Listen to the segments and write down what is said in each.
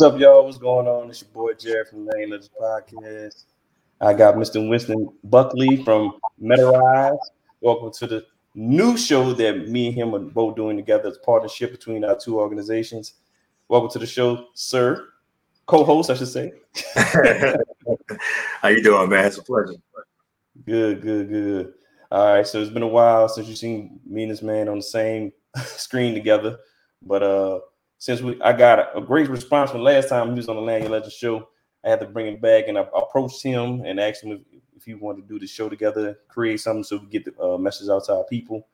What's up, y'all? What's going on? It's your boy Jared from Lagniappe Legends Podcast. I got Mr. Winston Buckley from Metarize. Welcome to the new show that me and him are both doing together. It's a partnership between our two organizations. Welcome to the show, sir. Co-host, I should say. How you doing, man? It's a pleasure. Good, good, good. All right, so it's been a while since you've seen me and this man on the same screen together, but uh since we I got a great response from last time he was on the Lagniappe Legend show, I had to bring him back and I approached him and asked him if, if he wanted to do the show together, create something so we get the uh, message out to our people.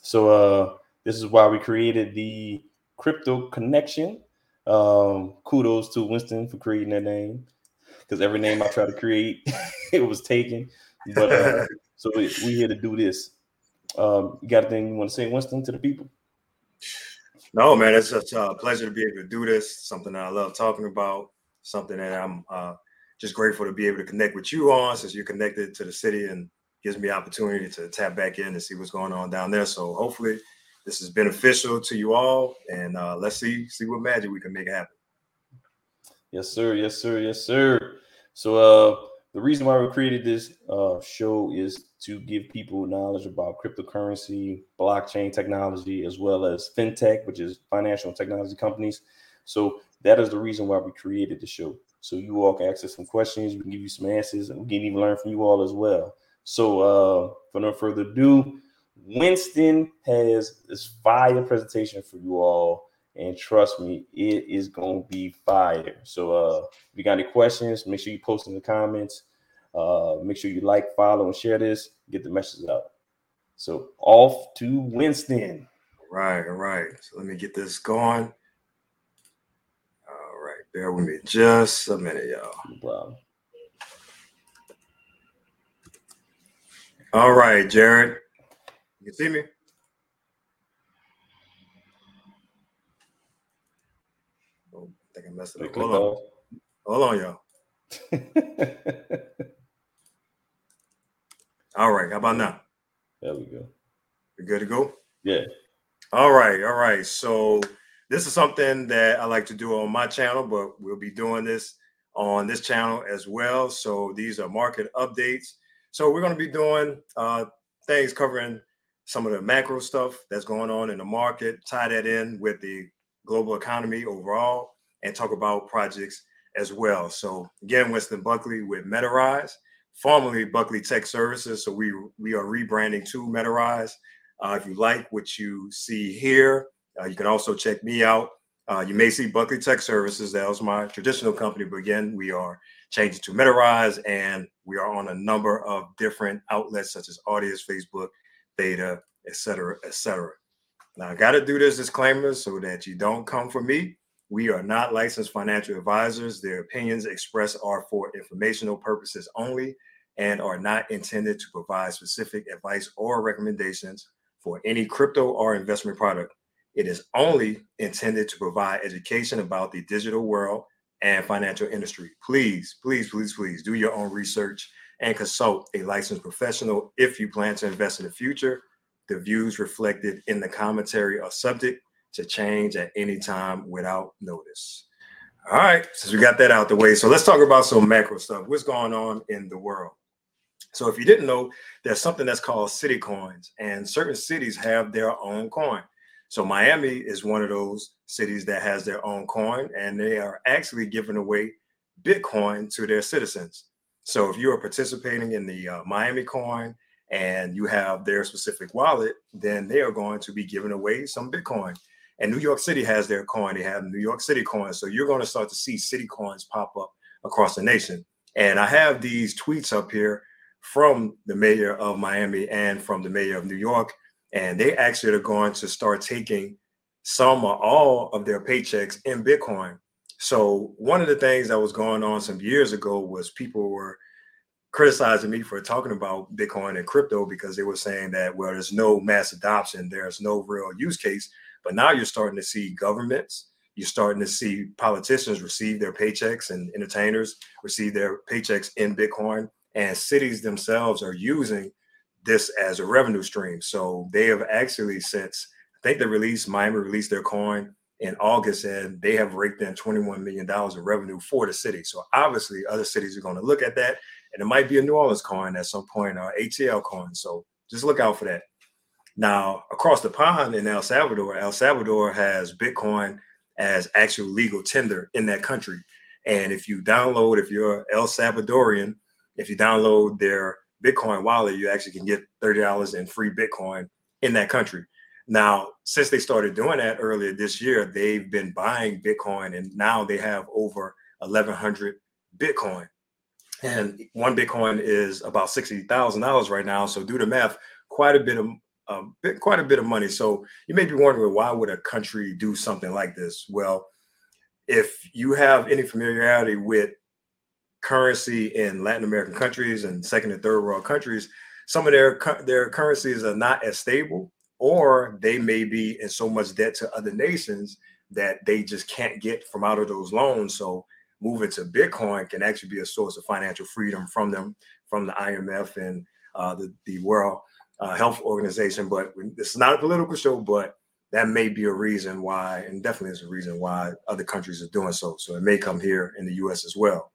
So uh, this is why we created the Crypto Connection. Um, kudos to Winston for creating that name because every name I tried to create, it was taken. But uh, so we, we here to do this. Um, you got anything you want to say, Winston, to the people? No, man, it's such a pleasure to be able to do this. Something that I love talking about. Something that I'm uh, just grateful to be able to connect with you on, since you're connected to the city and gives me opportunity to tap back in and see what's going on down there. So hopefully, this is beneficial to you all, and uh, let's see see what magic we can make happen. Yes, sir. Yes, sir. Yes, sir. So, uh, the reason why we created this uh, show is to give people knowledge about cryptocurrency, blockchain technology, as well as fintech, which is financial technology companies. So that is the reason why we created the show. So you all can ask us some questions, we can give you some answers, and we can even learn from you all as well. So uh, for no further ado, Winston has this fire presentation for you all. And trust me, it is gonna be fire. So uh, if you got any questions, make sure you post in the comments. Uh, make sure you like, follow, and share this. Get the message out. So off to Winston. All right, all right. So let me get this going. All right, bear with me just a minute, y'all. No problem. All right, Jared. You can see me? I it up. Hold on. Hold on, y'all. All right. How about now? There we go. We good to go? Yeah. All right. All right. So this is something that I like to do on my channel, but we'll be doing this on this channel as well. So these are market updates. So we're going to be doing uh, things covering some of the macro stuff that's going on in the market, tie that in with the global economy overall, and talk about projects as well. So again, Winston Buckley with Metarize formerly Buckley Tech Services. So we we are rebranding to Metarize. Uh, if you like what you see here, uh, you can also check me out. Uh, you may see Buckley Tech Services. That was my traditional company, but again, we are changing to Metarize, and we are on a number of different outlets such as Audius, Facebook, Theta, etc., etc. Now, I got to do this disclaimer so that you don't come for me. We are not licensed financial advisors. Their opinions expressed are for informational purposes only and are not intended to provide specific advice or recommendations for any crypto or investment product. It is only intended to provide education about the digital world and financial industry. Please, please, please, please do your own research and consult a licensed professional if you plan to invest in the future. The views reflected in the commentary are subject to change at any time without notice. All right, since we got that out the way, so let's talk about some macro stuff. What's going on in the world? So if you didn't know, there's something that's called city coins, and certain cities have their own coin. So Miami is one of those cities that has their own coin, and they are actually giving away Bitcoin to their citizens. So if you are participating in the uh, Miami coin and you have their specific wallet, then they are going to be giving away some Bitcoin. And New York City has their coin. They have New York City coins. So you're going to start to see city coins pop up across the nation. And I have these tweets up here from the mayor of Miami and from the mayor of New York. And they actually are going to start taking some or all of their paychecks in Bitcoin. So one of the things that was going on some years ago was people were criticizing me for talking about Bitcoin and crypto because they were saying that well, there's no mass adoption, there's no real use case. But now you're starting to see governments, you're starting to see politicians receive their paychecks and entertainers receive their paychecks in Bitcoin and cities themselves are using this as a revenue stream. So they have actually since I think they released Miami released their coin in August, and they have raked in $21 million of revenue for the city. So obviously, other cities are going to look at that, and it might be a New Orleans coin at some point or ATL coin. So just look out for that. Now, across the pond in El Salvador, El Salvador has Bitcoin as actual legal tender in that country. And if you download, if you're El Salvadorian, if you download their Bitcoin wallet, you actually can get $30 in free Bitcoin in that country. Now, since they started doing that earlier this year, they've been buying Bitcoin and now they have over 1,100 Bitcoin. And one Bitcoin is about $60,000 right now. So do the math, quite a bit of um, quite a bit of money. So you may be wondering why would a country do something like this? Well, if you have any familiarity with currency in Latin American countries and second and third world countries, some of their their currencies are not as stable, or they may be in so much debt to other nations that they just can't get from out of those loans. So moving to Bitcoin can actually be a source of financial freedom from them, from the IMF and uh, the the World uh, Health Organization. But it's not a political show, but that may be a reason why, and definitely is a reason why other countries are doing so. So it may come here in the U.S. as well.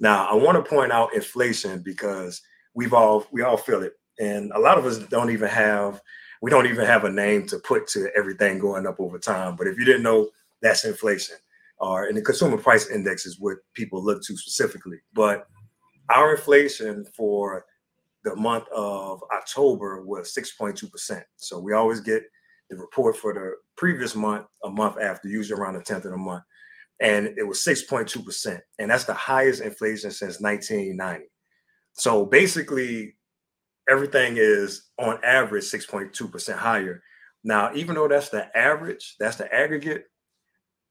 Now, I want to point out inflation because we've all we all feel it, and a lot of us don't even have we don't even have a name to put to everything going up over time. But if you didn't know, that's inflation, or in the consumer price index is what people look to specifically. But our inflation for the month of October was 6.2%. So we always get the report for the previous month a month after, usually around the 10th of the month. And it was 6.2%. And that's the highest inflation since 1990. So basically, everything is on average 6.2% higher. Now, even though that's the average, that's the aggregate,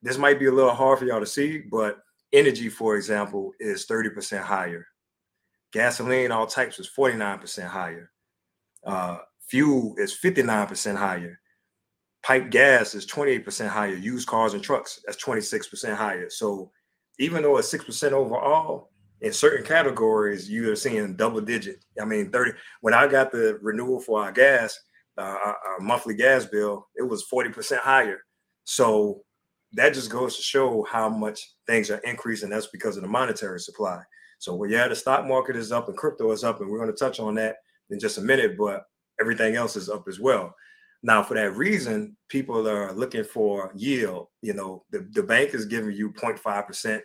this might be a little hard for y'all to see, but energy, for example, is 30% higher. Gasoline, all types, is 49% higher. Uh, fuel is 59% higher. Pipe gas is 28% higher. Used cars and trucks, that's 26% higher. So even though it's 6% overall, in certain categories, you are seeing double digit. I mean, 30. When I got the renewal for our gas, uh, our, our monthly gas bill, it was 40% higher. So that just goes to show how much things are increasing. That's because of the monetary supply. So, well, yeah, the stock market is up and crypto is up, and we're going to touch on that in just a minute, but everything else is up as well. Now, for that reason, people are looking for yield. You know, the, the bank is giving you 0.5%,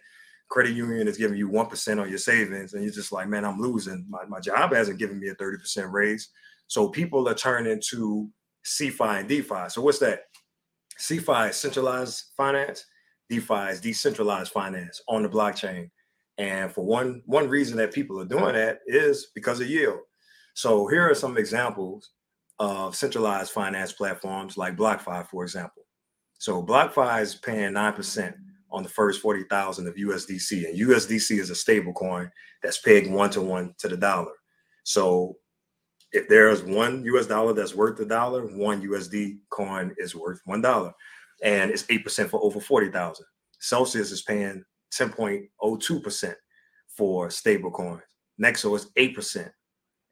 credit union is giving you 1% on your savings, and you're just like, man, I'm losing. My, my job hasn't given me a 30% raise. So people are turning to CeFi and DeFi. So what's that? CeFi is centralized finance, DeFi is decentralized finance on the blockchain. And for one one reason that people are doing that is because of yield. So here are some examples of centralized finance platforms like BlockFi, for example. So BlockFi is paying 9% on the first 40,000 of USDC. And USDC is a stable coin that's pegged one to one to the dollar. So if there's one US dollar that's worth a dollar, one USD coin is worth one dollar. And it's 8% for over 40,000. Celsius is paying 10.02% for stable coins. Nexo is 8%.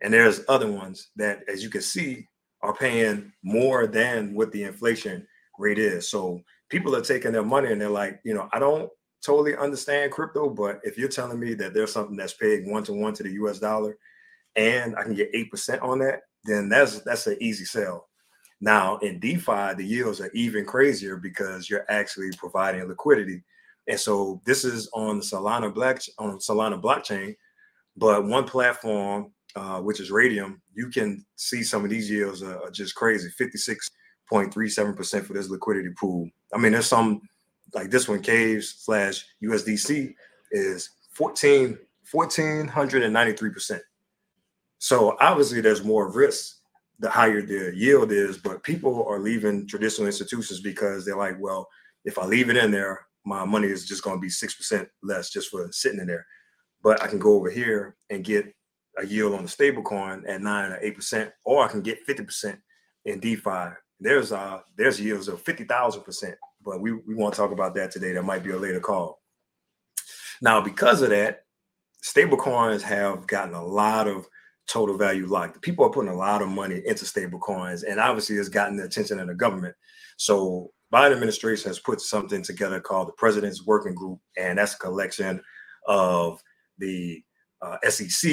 And there's other ones that, as you can see, are paying more than what the inflation rate is. So people are taking their money and they're like, you know, I don't totally understand crypto, but if you're telling me that there's something that's paid one to one to the US dollar and I can get 8% on that, then that's that's an easy sell. Now in DeFi, the yields are even crazier because you're actually providing liquidity and so this is on Solana Black on Solana blockchain, but one platform, uh, which is Raydium, you can see some of these yields are, just crazy. 56.37% for this liquidity pool. I mean, there's some like this one, Caves slash USDC is 14 1493%. So obviously there's more risk the higher the yield is, but people are leaving traditional institutions because they're like, well, if I leave it in there, my money is just going to be 6% less just for sitting in there. But I can go over here and get a yield on the stable coin at nine or eight percent, or I can get 50% in DeFi. There's uh there's yields of 50,000 percent, but we, we won't talk about that today. That might be a later call. Now, because of that, stable coins have gotten a lot of total value locked. People are putting a lot of money into stable coins, and obviously it's gotten the attention of the government. So Biden administration has put something together called the President's Working Group, and that's a collection of the uh, SEC,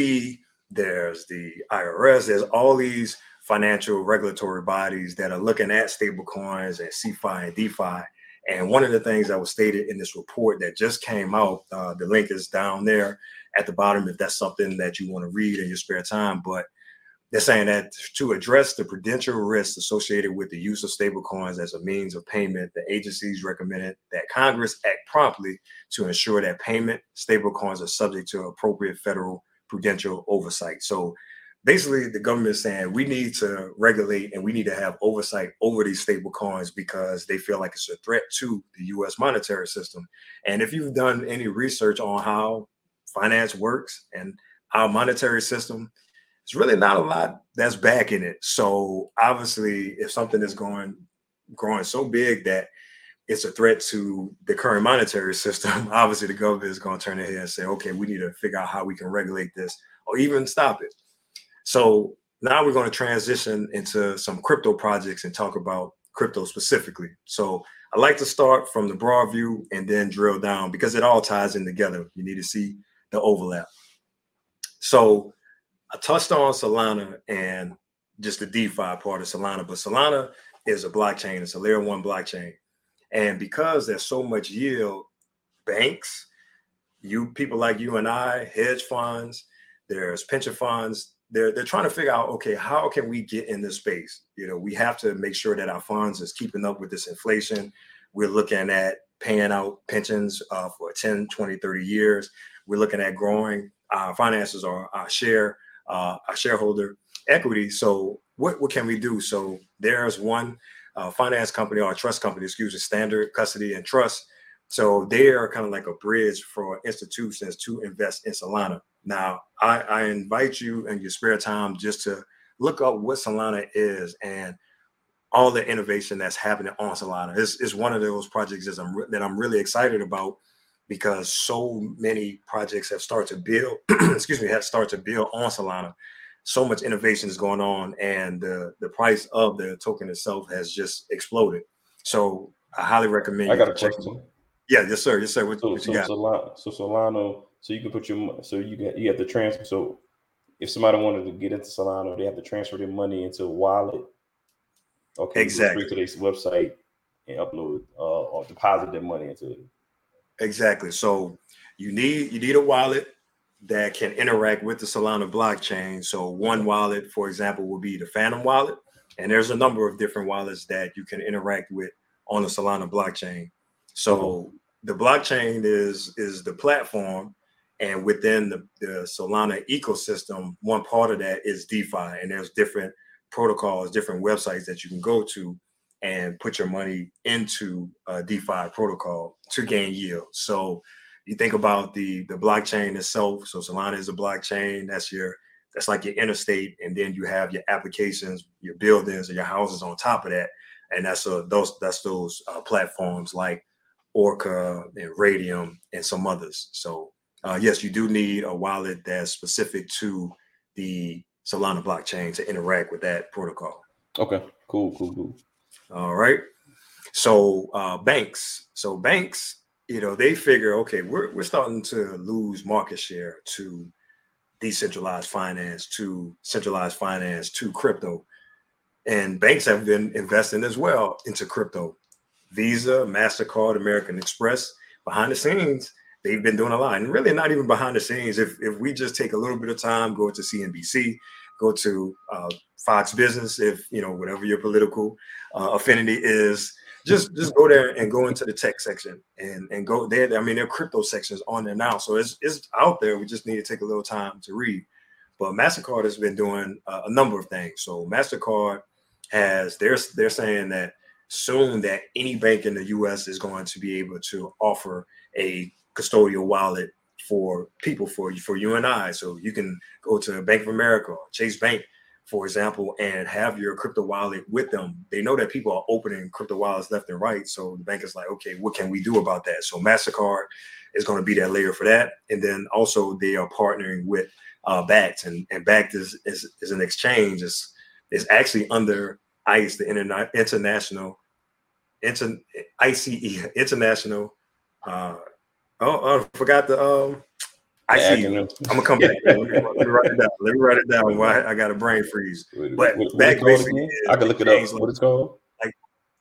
there's the IRS, there's all these financial regulatory bodies that are looking at stablecoins and CeFi and DeFi. And one of the things that was stated in this report that just came out, uh, the link is down there at the bottom if that's something that you want to read in your spare time. But they're saying that to address the prudential risks associated with the use of stablecoins as a means of payment, the agencies recommended that Congress act promptly to ensure that payment stablecoins are subject to appropriate federal prudential oversight. So basically, the government is saying we need to regulate and we need to have oversight over these stablecoins because they feel like it's a threat to the US monetary system. And if you've done any research on how finance works and our monetary system, it's really not a lot that's backing it. So obviously, if something is going growing so big that it's a threat to the current monetary system, obviously the government is going to turn their head and say, okay, we need to figure out how we can regulate this or even stop it. So now we're going to transition into some crypto projects and talk about crypto specifically. So I like to start from the broad view and then drill down because it all ties in together. You need to see the overlap. So I touched on Solana and just the DeFi part of Solana, but Solana is a blockchain. It's a layer one blockchain. And because there's so much yield, banks, you people like you and I, hedge funds, there's pension funds, they're they're trying to figure out, okay, how can we get in this space? You know, we have to make sure that our funds is keeping up with this inflation. We're looking at paying out pensions uh, for 10, 20, 30 years. We're looking at growing our finances or our share uh, a shareholder equity. So what, what can we do? So there's one uh, finance company or trust company, excuse me, Standard Custody and Trust. So they are kind of like a bridge for institutions to invest in Solana. Now, I, I invite you in your spare time just to look up what Solana is and all the innovation that's happening on Solana. It's, it's one of those projects that I'm, that I'm really excited about because so many projects have started to build, excuse me, have started to build on Solana. So much innovation is going on, and the the price of the token itself has just exploded. So I highly recommend. I got a question. Yeah, yes, sir. Yes, sir. What, so, what so, Solana, so Solana, so you can put your so you get you have to transfer. So if somebody wanted to get into Solana, they have to transfer their money into a wallet. Okay, exactly. To their website and upload uh, or deposit their money into it. Exactly. So you need you need a wallet that can interact with the Solana blockchain. So one wallet, for example, will be the Phantom wallet, and there's a number of different wallets that you can interact with on the Solana blockchain. So uh-huh. the blockchain is is the platform, and within the, the Solana ecosystem, one part of that is DeFi, and there's different protocols, different websites that you can go to and put your money into a DeFi protocol to gain yield. So you think about the the blockchain itself. So Solana is a blockchain. That's your that's like your interstate, and then you have your applications, your buildings, and your houses on top of that. And that's a, those that's those uh, platforms like Orca and Raydium and some others. So uh, yes, you do need a wallet that's specific to the Solana blockchain to interact with that protocol. Okay, cool, cool, cool. All right. So uh, banks, so banks, you know, they figure, okay, we're we're starting to lose market share to decentralized finance, to centralized finance, to crypto, and banks have been investing as well into crypto. Visa, Mastercard, American Express, behind the scenes, they've been doing a lot, and really not even behind the scenes. If if we just take a little bit of time, go to CNBC, go to uh, Fox Business, if you know whatever your political uh, affinity is, just just go there and go into the tech section and and go there. I mean, there are crypto sections on there now, so it's it's out there. We just need to take a little time to read. But Mastercard has been doing uh, a number of things. So Mastercard has they're they're saying that soon that any bank in the U.S. is going to be able to offer a custodial wallet for people for you for you and I. So you can go to Bank of America, Chase Bank, for example, and have your crypto wallet with them. They know that people are opening crypto wallets left and right. So the bank is like, okay, what can we do about that? So MasterCard is going to be that layer for that. And then also they are partnering with uh Bakkt and, and Bakkt is, is is an exchange. It's is actually under ICE, the Interna- International inter, ICE International. Uh, oh, oh, I forgot the um. I see. I'm gonna come back. let, me, let, me, write it down. Let me write it down. Why I, got a brain freeze. But what, back basically, I can look it up. What it's called? Like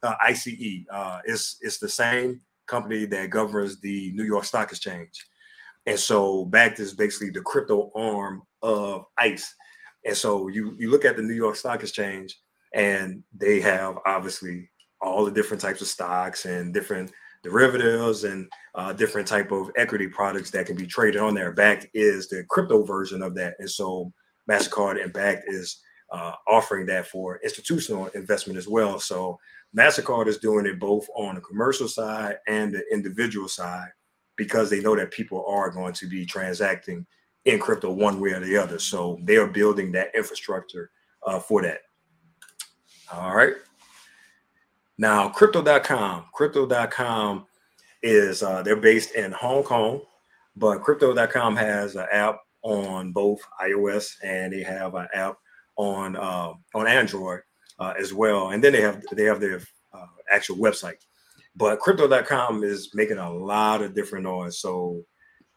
uh, ICE. Uh, it's it's the same company that governs the New York Stock Exchange, and so Bakkt is basically the crypto arm of ICE. And so you you look at the New York Stock Exchange, and they have obviously all the different types of stocks and different derivatives and uh, different type of equity products that can be traded on there. Bakkt is the crypto version of that, and so Mastercard and Bakkt is uh, offering that for institutional investment as well. So Mastercard is doing it both on the commercial side and the individual side because they know that people are going to be transacting in crypto one way or the other. So they are building that infrastructure uh, for that. All right. Now, crypto.com, crypto.com is uh, they're based in Hong Kong, but crypto.com has an app on both iOS and they have an app on uh, on Android uh, as well. And then they have they have their uh, actual website. But crypto.com is making a lot of different noise. So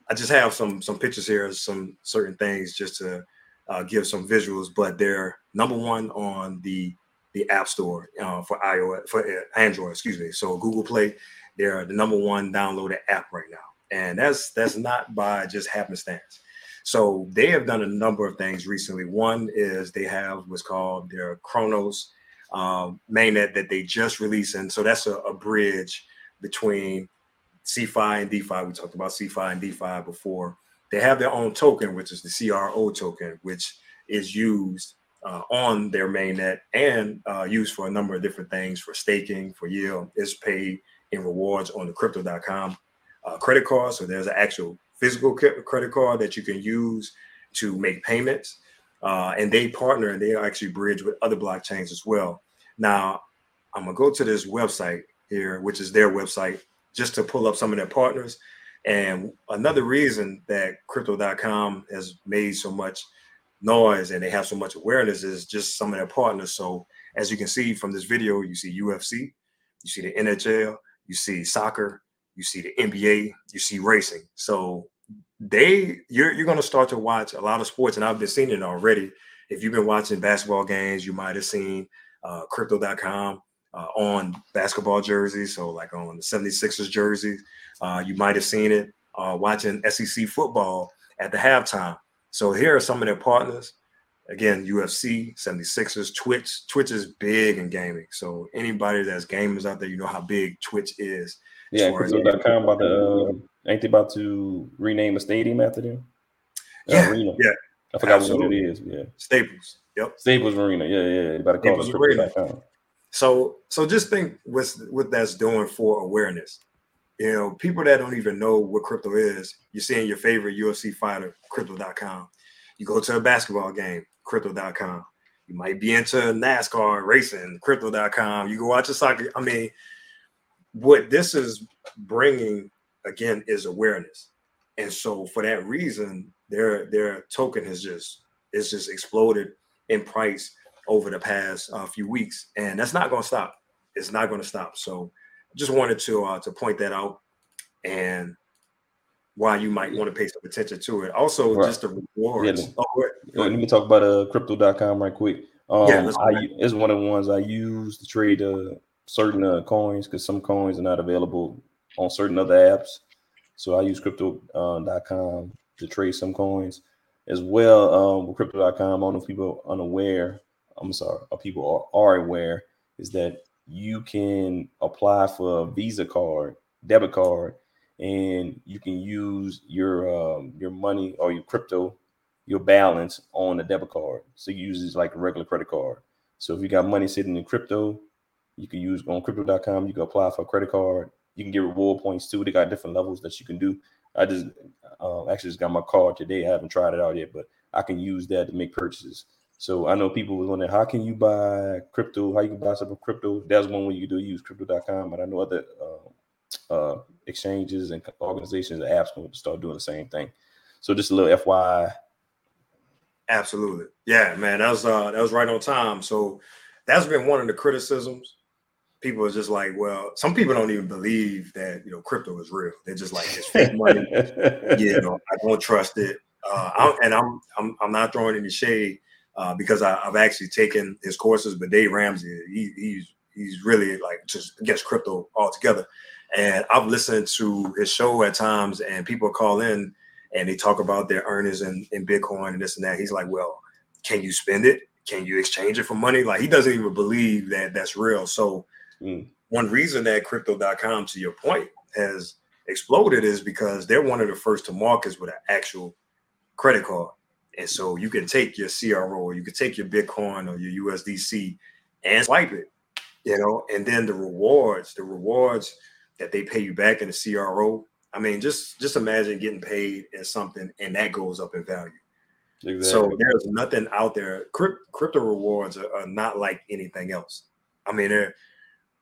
I just have some some pictures here, some certain things just to uh, give some visuals. But they're number one on the the App Store uh, for iOS for uh, Android, excuse me. So Google Play, they're the number one downloaded app right now, and that's that's not by just happenstance. So they have done a number of things recently. One is they have what's called their Cronos um, mainnet that they just released, and so that's a, a bridge between CeFi and DeFi. We talked about CeFi and DeFi before. They have their own token, which is the CRO token, which is used uh, on their mainnet and uh, used for a number of different things for staking, for yield. Is paid in rewards on the crypto.com uh, credit card. So there's an actual physical credit card that you can use to make payments. Uh, and they partner and they actually bridge with other blockchains as well. Now, I'm gonna go to this website here, which is their website, just to pull up some of their partners. And another reason that crypto.com has made so much noise and they have so much awareness is just some of their partners. So as you can see from this video, you see UFC, you see the NHL, you see soccer, you see the NBA, you see racing. So they you're you're gonna start to watch a lot of sports, and I've been seeing it already. If you've been watching basketball games, you might have seen uh, crypto.com uh, on basketball jerseys. So like on the 76ers jerseys, uh, you might have seen it uh, watching SEC football at the halftime. So here are some of their partners. Again, UFC, 76ers, Twitch. Twitch is big in gaming. So anybody that's gamers out there, you know how big Twitch is. Yeah, crypto.com about to uh, ain't they about to rename a stadium after them? Yeah, arena. yeah. I forgot Absolutely. what it is. Yeah, Staples. Yep. Staples Arena. Yeah, yeah. About to call Staples it Arena. So, so just think what what that's doing for awareness. You know, people that don't even know what crypto is, you're seeing your favorite UFC fighter, crypto.com. You go to a basketball game, crypto.com. You might be into NASCAR racing, crypto.com. You go watch a soccer. I mean, what this is bringing again is awareness. And so for that reason, their their token has just it's just exploded in price over the past uh, few weeks, and that's not going to stop. It's not going to stop. So just wanted to uh, to point that out and why you might want to pay some attention to it. Also, right. just the rewards. Yeah, oh, let me talk about uh, crypto.com right quick. Um, yeah, I, it's one of the ones I use to trade uh, certain uh, coins because some coins are not available on certain other apps. So I use crypto.com uh, to trade some coins as well. Um, with crypto.com, I don't know if people are unaware. I'm sorry, people are, are aware is that you can apply for a Visa card, debit card, and you can use your um, your money or your crypto, your balance on the debit card. So you use it like a regular credit card. So if you got money sitting in crypto, you can use on crypto.com. You can apply for a credit card. You can get reward points too. They got different levels that you can do. I just uh, actually just got my card today. I haven't tried it out yet, but I can use that to make purchases. So I know people was wondering how can you buy crypto? How you can buy some crypto? That's one way you do use crypto.com, but I know other uh, uh, exchanges and organizations and apps going to start doing the same thing. So just a little FYI. Absolutely, yeah, man. That was uh, that was right on time. So that's been one of the criticisms people are just like, well, some people don't even believe that you know crypto is real. They're just like it's fake money. you know, I don't trust it. Uh, I'm, and I'm I'm I'm not throwing any shade uh, because I, have actually taken his courses. But Dave Ramsey, he, he's he's really like just against crypto altogether. And I've listened to his show at times, and people call in and they talk about their earnings in, in Bitcoin and this and that. He's like, well, can you spend it? Can you exchange it for money? Like he doesn't even believe that that's real. So mm. one reason that crypto.com, to your point, has exploded is because they're one of the first to market with an actual credit card. And so you can take your CRO or you can take your Bitcoin or your USDC and swipe it, you know, and then the rewards, the rewards that they pay you back in the CRO. I mean, just just imagine getting paid in something and that goes up in value. Exactly. So there's nothing out there. crypto rewards are, are, not like anything else. I mean, there,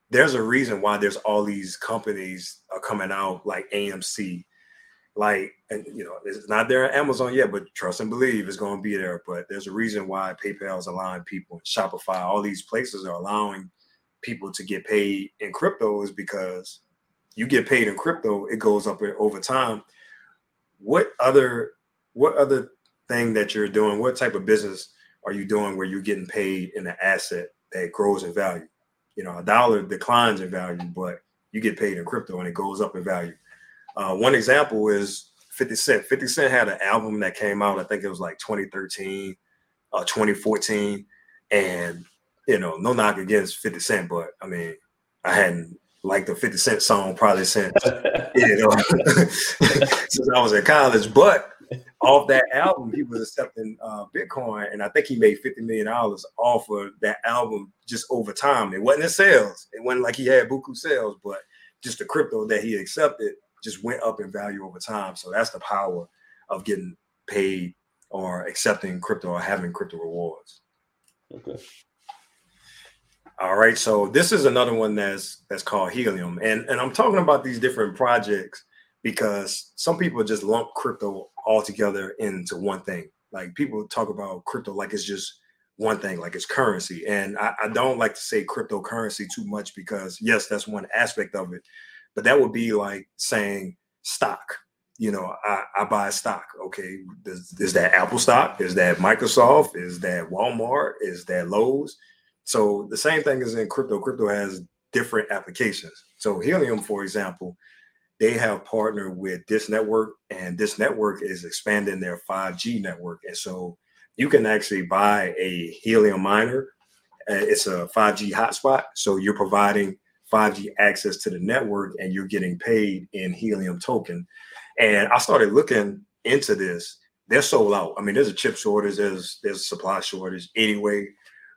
there's a reason why there's all these companies are coming out like AMC, like and you know it's not there on Amazon yet, but trust and believe it's going to be there. But there's a reason why PayPal is allowing people, and Shopify, all these places are allowing people to get paid in crypto is because you get paid in crypto, it goes up over time. What other what other thing that you're doing, what type of business are you doing where you're getting paid in an asset that grows in value? You know, a dollar declines in value, but you get paid in crypto and it goes up in value. Uh, one example is 50 Cent. 50 Cent had an album that came out, I think it was like 2013, uh, 2014. And, you know, no knock against 50 Cent, but I mean, I hadn't liked the 50 Cent song probably since, you know, since I was in college. But off that album, he was accepting uh, Bitcoin, and I think he made fifty million dollars off of that album just over time. It wasn't in sales; it wasn't like he had buku sales, but just the crypto that he accepted just went up in value over time. So that's the power of getting paid or accepting crypto or having crypto rewards. Okay. All right, so this is another one that's that's called Helium, and and I'm talking about these different projects because some people just lump crypto all together into one thing. Like people talk about crypto like it's just one thing, like it's currency. And I, I, don't like to say cryptocurrency too much because yes, that's one aspect of it, but that would be like saying stock. You know, I, I buy stock. Okay, is, is that Apple stock? Is that Microsoft? Is that Walmart? Is that Lowe's? So the same thing is in crypto. Crypto has different applications. So Helium, for example, they have partnered with this network, and this network is expanding their 5G network. And so you can actually buy a Helium miner. Uh, it's a 5G hotspot. So you're providing 5G access to the network and you're getting paid in Helium token. And I started looking into this. They're sold out. I mean, there's a chip shortage, there's there's a supply shortage anyway,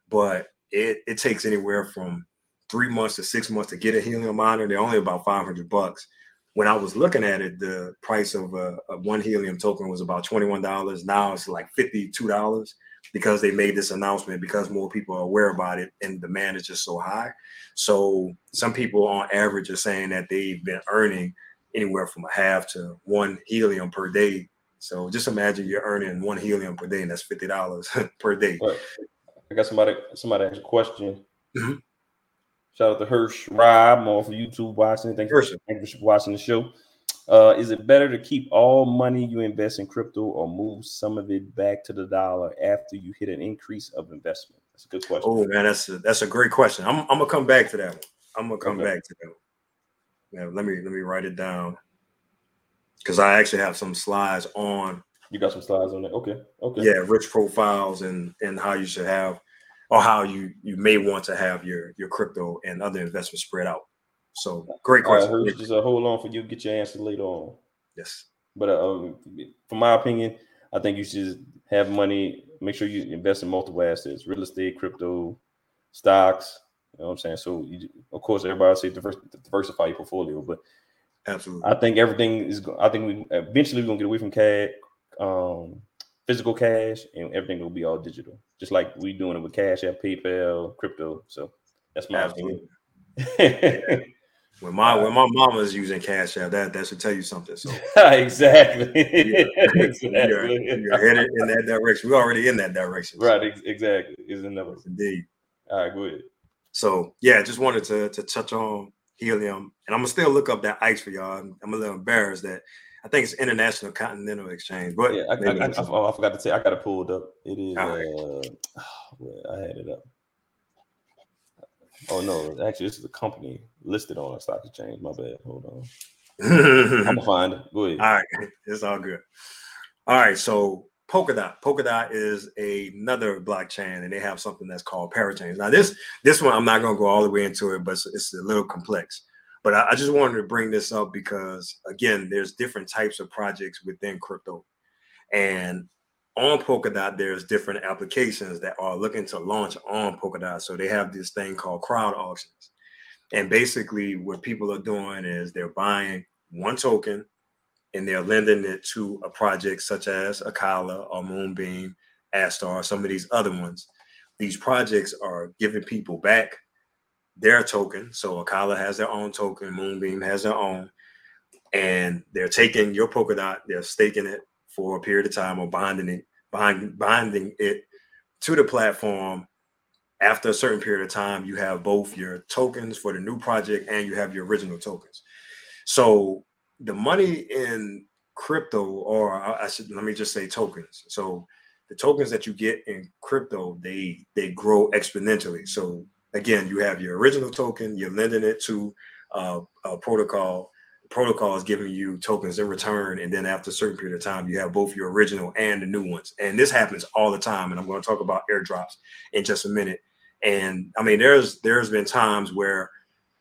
but it, it takes anywhere from three months to six months to get a helium miner. They're only about 500 bucks when I was looking at it, the price of a, a one helium token was about $21. Now it's like $52 because they made this announcement because more people are aware about it and demand is just so high. So some people on average are saying that they've been earning anywhere from a half to one helium per day. So just imagine you're earning one helium per day, and that's fifty dollars per day. I got somebody somebody asked a question. Mm-hmm. Shout out to Hirsch Rob off of YouTube watching. Thank you, thank you for watching the show. Uh, is it better to keep all money you invest in crypto or move some of it back to the dollar after you hit an increase of investment? That's a good question. Oh man, that's a, that's a great question. I'm, I'm gonna come back to that one. I'm gonna come okay. back to that. One. Now, let me let me write it down because I actually have some slides on. You got some slides on that? Okay. Okay. Yeah, rich profiles and and how you should have or how you you may want to have your your crypto and other investments spread out. So great question. Right, just uh, hold on for you get your answer later on. Yes. But uh, um, from my opinion, I think you should have money. Make sure you invest in multiple assets: real estate, crypto, stocks. You know what I'm saying? So, you, of course, everybody say diverse, diversify your portfolio, but absolutely, I think everything is. I think we eventually we're gonna get away from cash, um, physical cash, and everything will be all digital just like we doing it with Cash App, PayPal, crypto. So that's my opinion. when my when my mama is using Cash App, that that should tell you something. So exactly, exactly. You're, you're, headed in that direction. We're already in that direction. Right, exactly. Is that indeed. All right, go ahead. So yeah, just wanted to to touch on helium, and I'm gonna still look up that ICE for y'all. I'm, I'm a little embarrassed that I think it's International Continental Exchange, but yeah, I, I, I, I, forgot to say I got it pulled up. It is. Right. Uh, I had it up. Oh no, actually, this is a company listed on a stock exchange. My bad. Hold on. I'm gonna find it. Go ahead. All right, it's all good. All right, so Polkadot. Polkadot is another blockchain, and they have something that's called parachains. Now, this this one I'm not gonna go all the way into it, but it's, it's a little complex. But I, I, just wanted to bring this up because again, there's different types of projects within crypto, and on Polkadot, there's different applications that are looking to launch on Polkadot. So they have this thing called crowd auctions. And basically, what people are doing is they're buying one token and they're lending it to a project such as Acala or Moonbeam, Astar, some of these other ones. These projects are giving people back their token. So Acala has their own token, Moonbeam has their own, and they're taking your Polkadot, they're staking it for a period of time or binding it, bind, binding it to the platform. After a certain period of time, you have both your tokens for the new project and you have your original tokens. So the money in crypto, or I should let me just say tokens. So the tokens that you get in crypto, they they grow exponentially. So again, you have your original token, you're lending it to uh, a protocol, The protocol is giving you tokens in return. And then after a certain period of time, you have both your original and the new ones. And this happens all the time. And I'm going to talk about airdrops in just a minute. And I mean, there's there's been times where,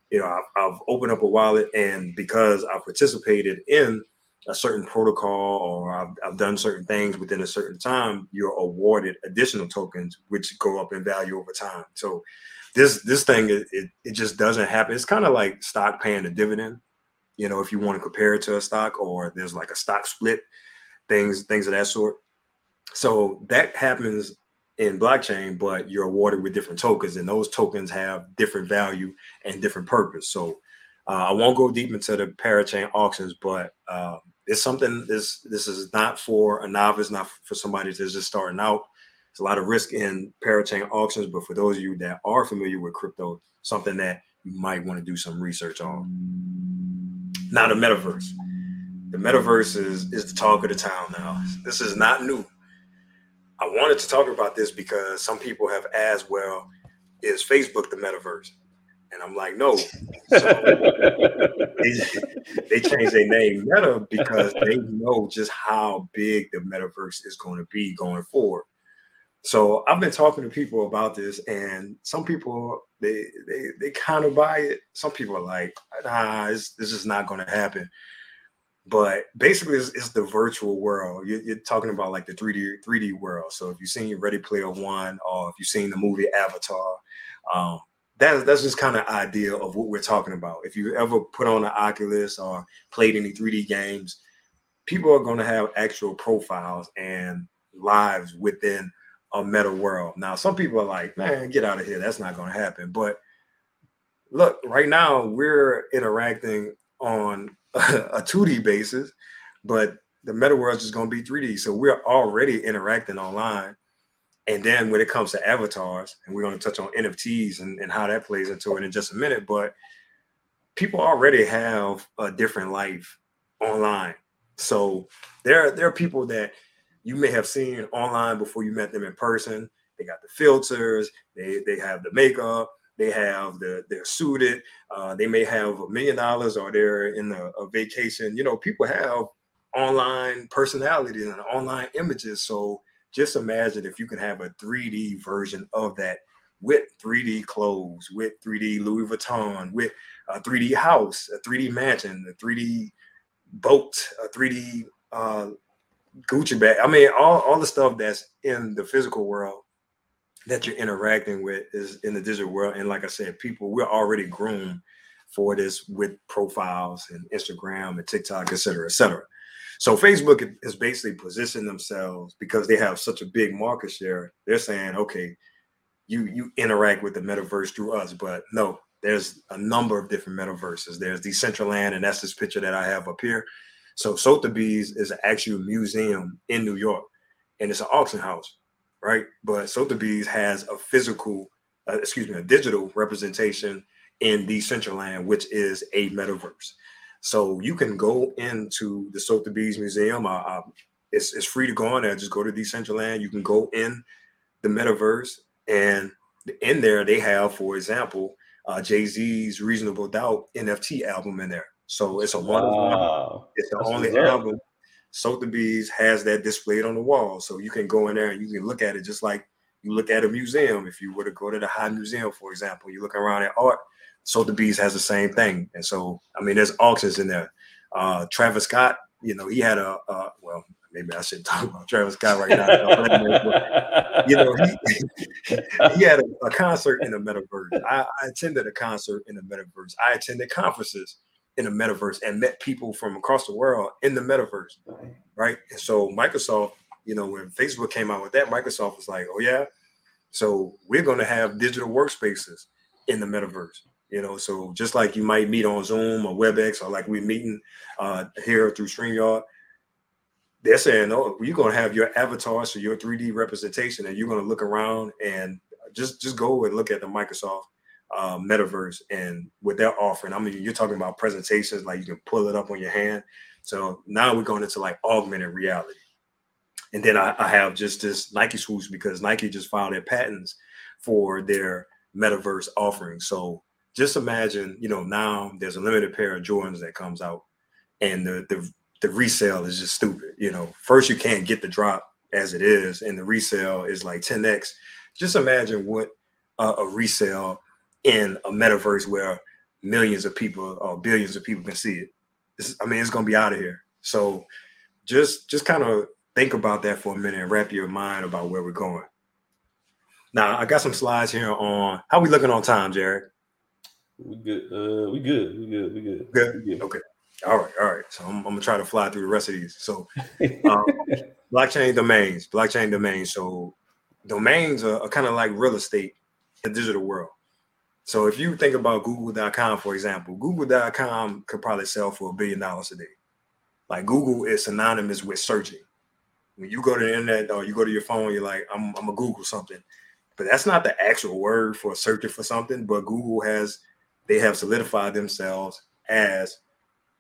you know, I've, I've opened up a wallet and because I've participated in a certain protocol or I've, I've, done certain things within a certain time, you're awarded additional tokens, which go up in value over time. So this this thing it, it, it just doesn't happen. It's kind of like stock paying a dividend you know, if you want to compare it to a stock or there's like a stock split, things, things of that sort. So that happens in blockchain, but you're awarded with different tokens, and those tokens have different value and different purpose. So uh, I won't go deep into the parachain auctions, but uh, it's something. This this is not for a novice, not for somebody that's just starting out. There's a lot of risk in parachain auctions, but for those of you that are familiar with crypto, something that you might want to do some research on. Now the metaverse. The metaverse is is the talk of the town now. This is not new. I wanted to talk about this because some people have asked, well, is Facebook the metaverse? And I'm like, no. So they, they changed their name Meta because they know just how big the metaverse is going to be going forward. So I've been talking to people about this, and some people they they they kind of buy it. Some people are like, nah, this is not going to happen. But basically, it's, it's the virtual world. You're, you're, talking about like the 3D 3D world. So if you've seen Ready Player One, or if you've seen the movie Avatar, um, that's that's just kind of idea of what we're talking about. If you ever put on an Oculus or played any 3D games, people are going to have actual profiles and lives within a meta world. Now, some people are like, man, get out of here. That's not going to happen. But look, right now we're interacting on a 2D basis, but the meta world is going to be 3D. So we're already interacting online. And then when it comes to avatars, and we're going to touch on NFTs and, and how that plays into it in just a minute, but people already have a different life online. So there, there are people that you may have seen online before you met them in person. They got the filters, they they have the makeup, they have the they're suited, uh, they may have a million dollars or they're in a, a vacation. You know, people have online personalities and online images. So just imagine if you can have a 3D version of that with 3D clothes, with 3D Louis Vuitton, with a 3D house, a 3D mansion, a 3D boat, a 3D uh, Gucci bag. I mean, all, all the stuff that's in the physical world that you're interacting with is in the digital world. And like I said, people, we're already groomed for this with profiles and Instagram and TikTok, et cetera, et cetera. So Facebook is basically positioning themselves because they have such a big market share. They're saying, okay, you you interact with the metaverse through us, but no, there's a number of different metaverses. There's Decentraland, and that's this picture that I have up here. So Sotheby's is actually a museum in New York, and it's an auction house, right? But Sotheby's has a physical uh, excuse me, a digital representation in Decentraland, which is a metaverse. So you can go into the Sotheby's Museum. Uh, uh, it's, it's free to go on there. Just go to Decentraland. You can go in the metaverse, and in there they have, for example, uh, Jay Z's "Reasonable Doubt" NFT album in there. So it's a one wow. It's the That's only album Sotheby's has that displayed on the wall. So you can go in there and you can look at it just like you look at a museum. If you were to go to the High Museum, for example, you look around at art, Sotheby's has the same thing. And so, I mean, there's auctions in there. Uh, Travis Scott, you know, he had a, uh, well, maybe I shouldn't talk about Travis Scott right now. you know, he, he had a, a, concert in the metaverse. I, I attended a concert in the metaverse. I attended conferences in the metaverse and met people from across the world in the metaverse, right? And so Microsoft, you know, when Facebook came out with that, Microsoft was like, "Oh yeah, so we're going to have digital workspaces in the metaverse." You know, so just like you might meet on Zoom or WebEx or like we're meeting uh, here through StreamYard, they're saying, "Oh, you're going to have your avatar, so your 3D representation, and you're going to look around and just just go and look at the Microsoft uh, metaverse and what they're offering. I mean, you're talking about presentations like you can pull it up on your hand. So now we're going into like augmented reality. And then I, I have just this Nike swoosh because Nike just filed their patents for their metaverse offering. So just imagine, you know, now there's a limited pair of Jordans that comes out, and the the the resale is just stupid. You know, first you can't get the drop as it is, and the resale is like 10x. Just imagine what a resale in a metaverse where millions of people or billions of people can see it. It's, I mean, it's gonna be out of here. So just just kind of think about that for a minute and wrap your mind about where we're going. Now, I got some slides here on how we looking on time, Jared. We good. Uh, we good. We good. We good. Good. We good. Okay. All right. All right. So I'm, I'm, gonna try to fly through the rest of these. So, um, blockchain domains. Blockchain domains. So, domains are, are kind of like real estate in the digital world. So if you think about Google.com, for example, Google.com could probably sell for a billion dollars a day. Like Google is synonymous with searching. When you go to the internet or you go to your phone, you're like, I'm, I'm a Google something. But that's not the actual word for searching for something. But Google has, they have solidified themselves as,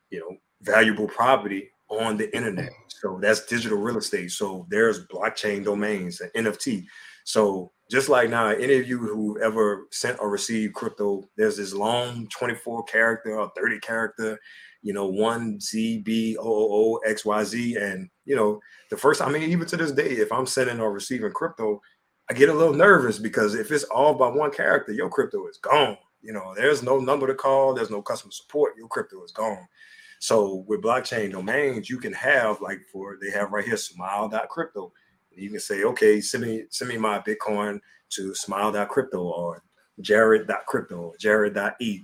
you know, valuable property on the internet. So that's digital real estate. So there's blockchain domains, an NFT. So just like now, any of you who ever sent or received crypto, there's this long 24 character or 30 character, you know, one Z B O O X Y Z. And you know, the first, I mean, even to this day, if I'm sending or receiving crypto, I get a little nervous because if it's all by one character, your crypto is gone. You know, there's no number to call, there's no customer support, your crypto is gone. So with blockchain domains, you can have like for they have right here smile.crypto you can say, okay, send me send me my Bitcoin to smile.crypto or jared.crypto or jared.e.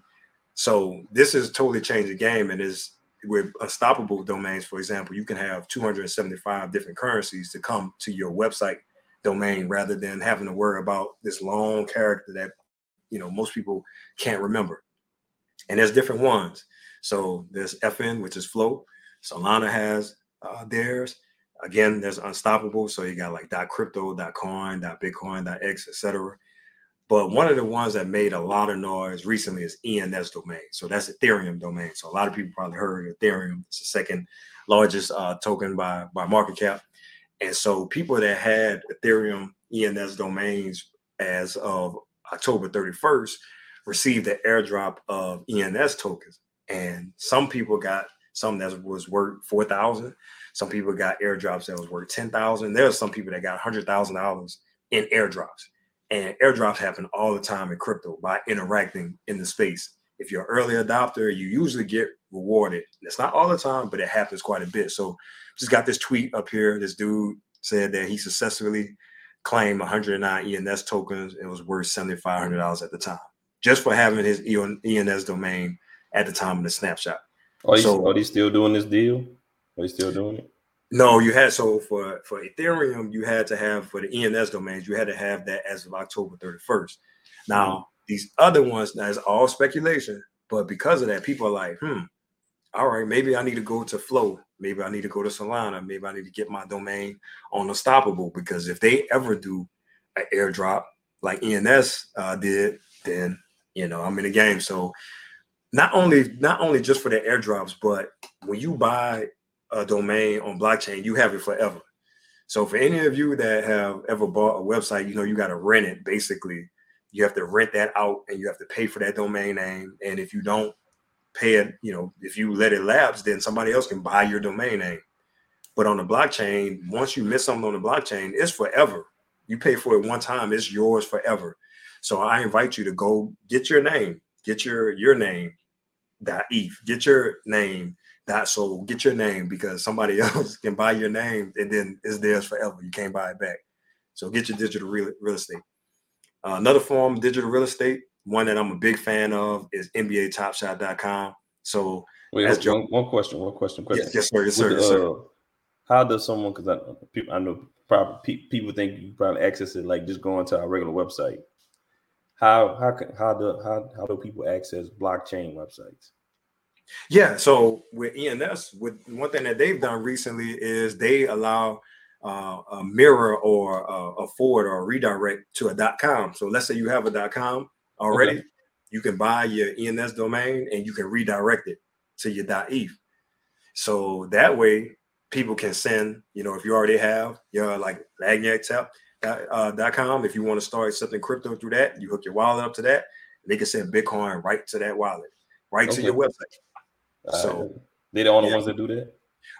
So this is totally changed the game and is with unstoppable domains, for example, you can have 275 different currencies to come to your website domain rather than having to worry about this long character that you know most people can't remember. And there's different ones. So there's FN, which is Flow. Solana has uh, theirs. Again, there's unstoppable. So you got like .crypto, .coin, .bitcoin, .x, etc. But one of the ones that made a lot of noise recently is ENS domain. So that's Ethereum domain. So a lot of people probably heard Ethereum. It's the second largest uh, token by by market cap. And so people that had Ethereum ENS domains as of October 31st received the airdrop of ENS tokens. And some people got some that was worth 4,000. Some people got airdrops that was worth 10,000. There are some people that got $100,000 in airdrops. And airdrops happen all the time in crypto by interacting in the space. If you're an early adopter, you usually get rewarded. It's not all the time, but it happens quite a bit. So just got this tweet up here. This dude said that he successfully claimed 109 ENS tokens. It was worth $7,500 at the time, just for having his ENS domain at the time of the snapshot. Oh, are you, so, oh, are you still doing this deal? Are you still doing it? No, you had so for for Ethereum, you had to have for the ENS domains, you had to have that as of October 31st. Now, mm-hmm. these other ones, now it's all speculation, but because of that, people are like, hmm, all right, maybe I need to go to Flow, maybe I need to go to Solana, maybe I need to get my domain on Unstoppable because if they ever do an airdrop, like ENS uh, did, then you know I'm in the game. So not only not only just for the airdrops, but when you buy a domain on blockchain, you have it forever. So for any of you that have ever bought a website, you know you got to rent it. Basically, you have to rent that out, and you have to pay for that domain name. And if you don't pay it, you know, if you let it lapse, then somebody else can buy your domain name. But on the blockchain, once you miss something on the blockchain, it's forever. You pay for it one time, it's yours forever. So I invite you to go get your name, get your your name dot eth, get your name dot so get your name because somebody else can buy your name and then it's theirs forever. You can't buy it back. So get your digital real, real estate. Uh, another form of digital real estate, one that I'm a big fan of, is NBATopShot.com. So Wait, that's one, one question, one question, question. Yes, yes sir, yes, sir, yes, sir. Uh, how does someone? Because I people I know probably people think you probably access it like just going to our regular website. How how how do how how do people access blockchain websites? Yeah, so with ENS, with one thing that they've done recently is they allow uh, a mirror or a, a, forward or a redirect to a .com. So let's say you have a .com already, okay. you can buy your ENS domain and you can redirect it to your .eth. So that way, people can send. You know, if you already have your like LagniackTap uh, dot com, if you want to start something crypto through that, you hook your wallet up to that. they can send Bitcoin right to that wallet, right okay. to your website. Uh, so they the only yeah. ones that do that.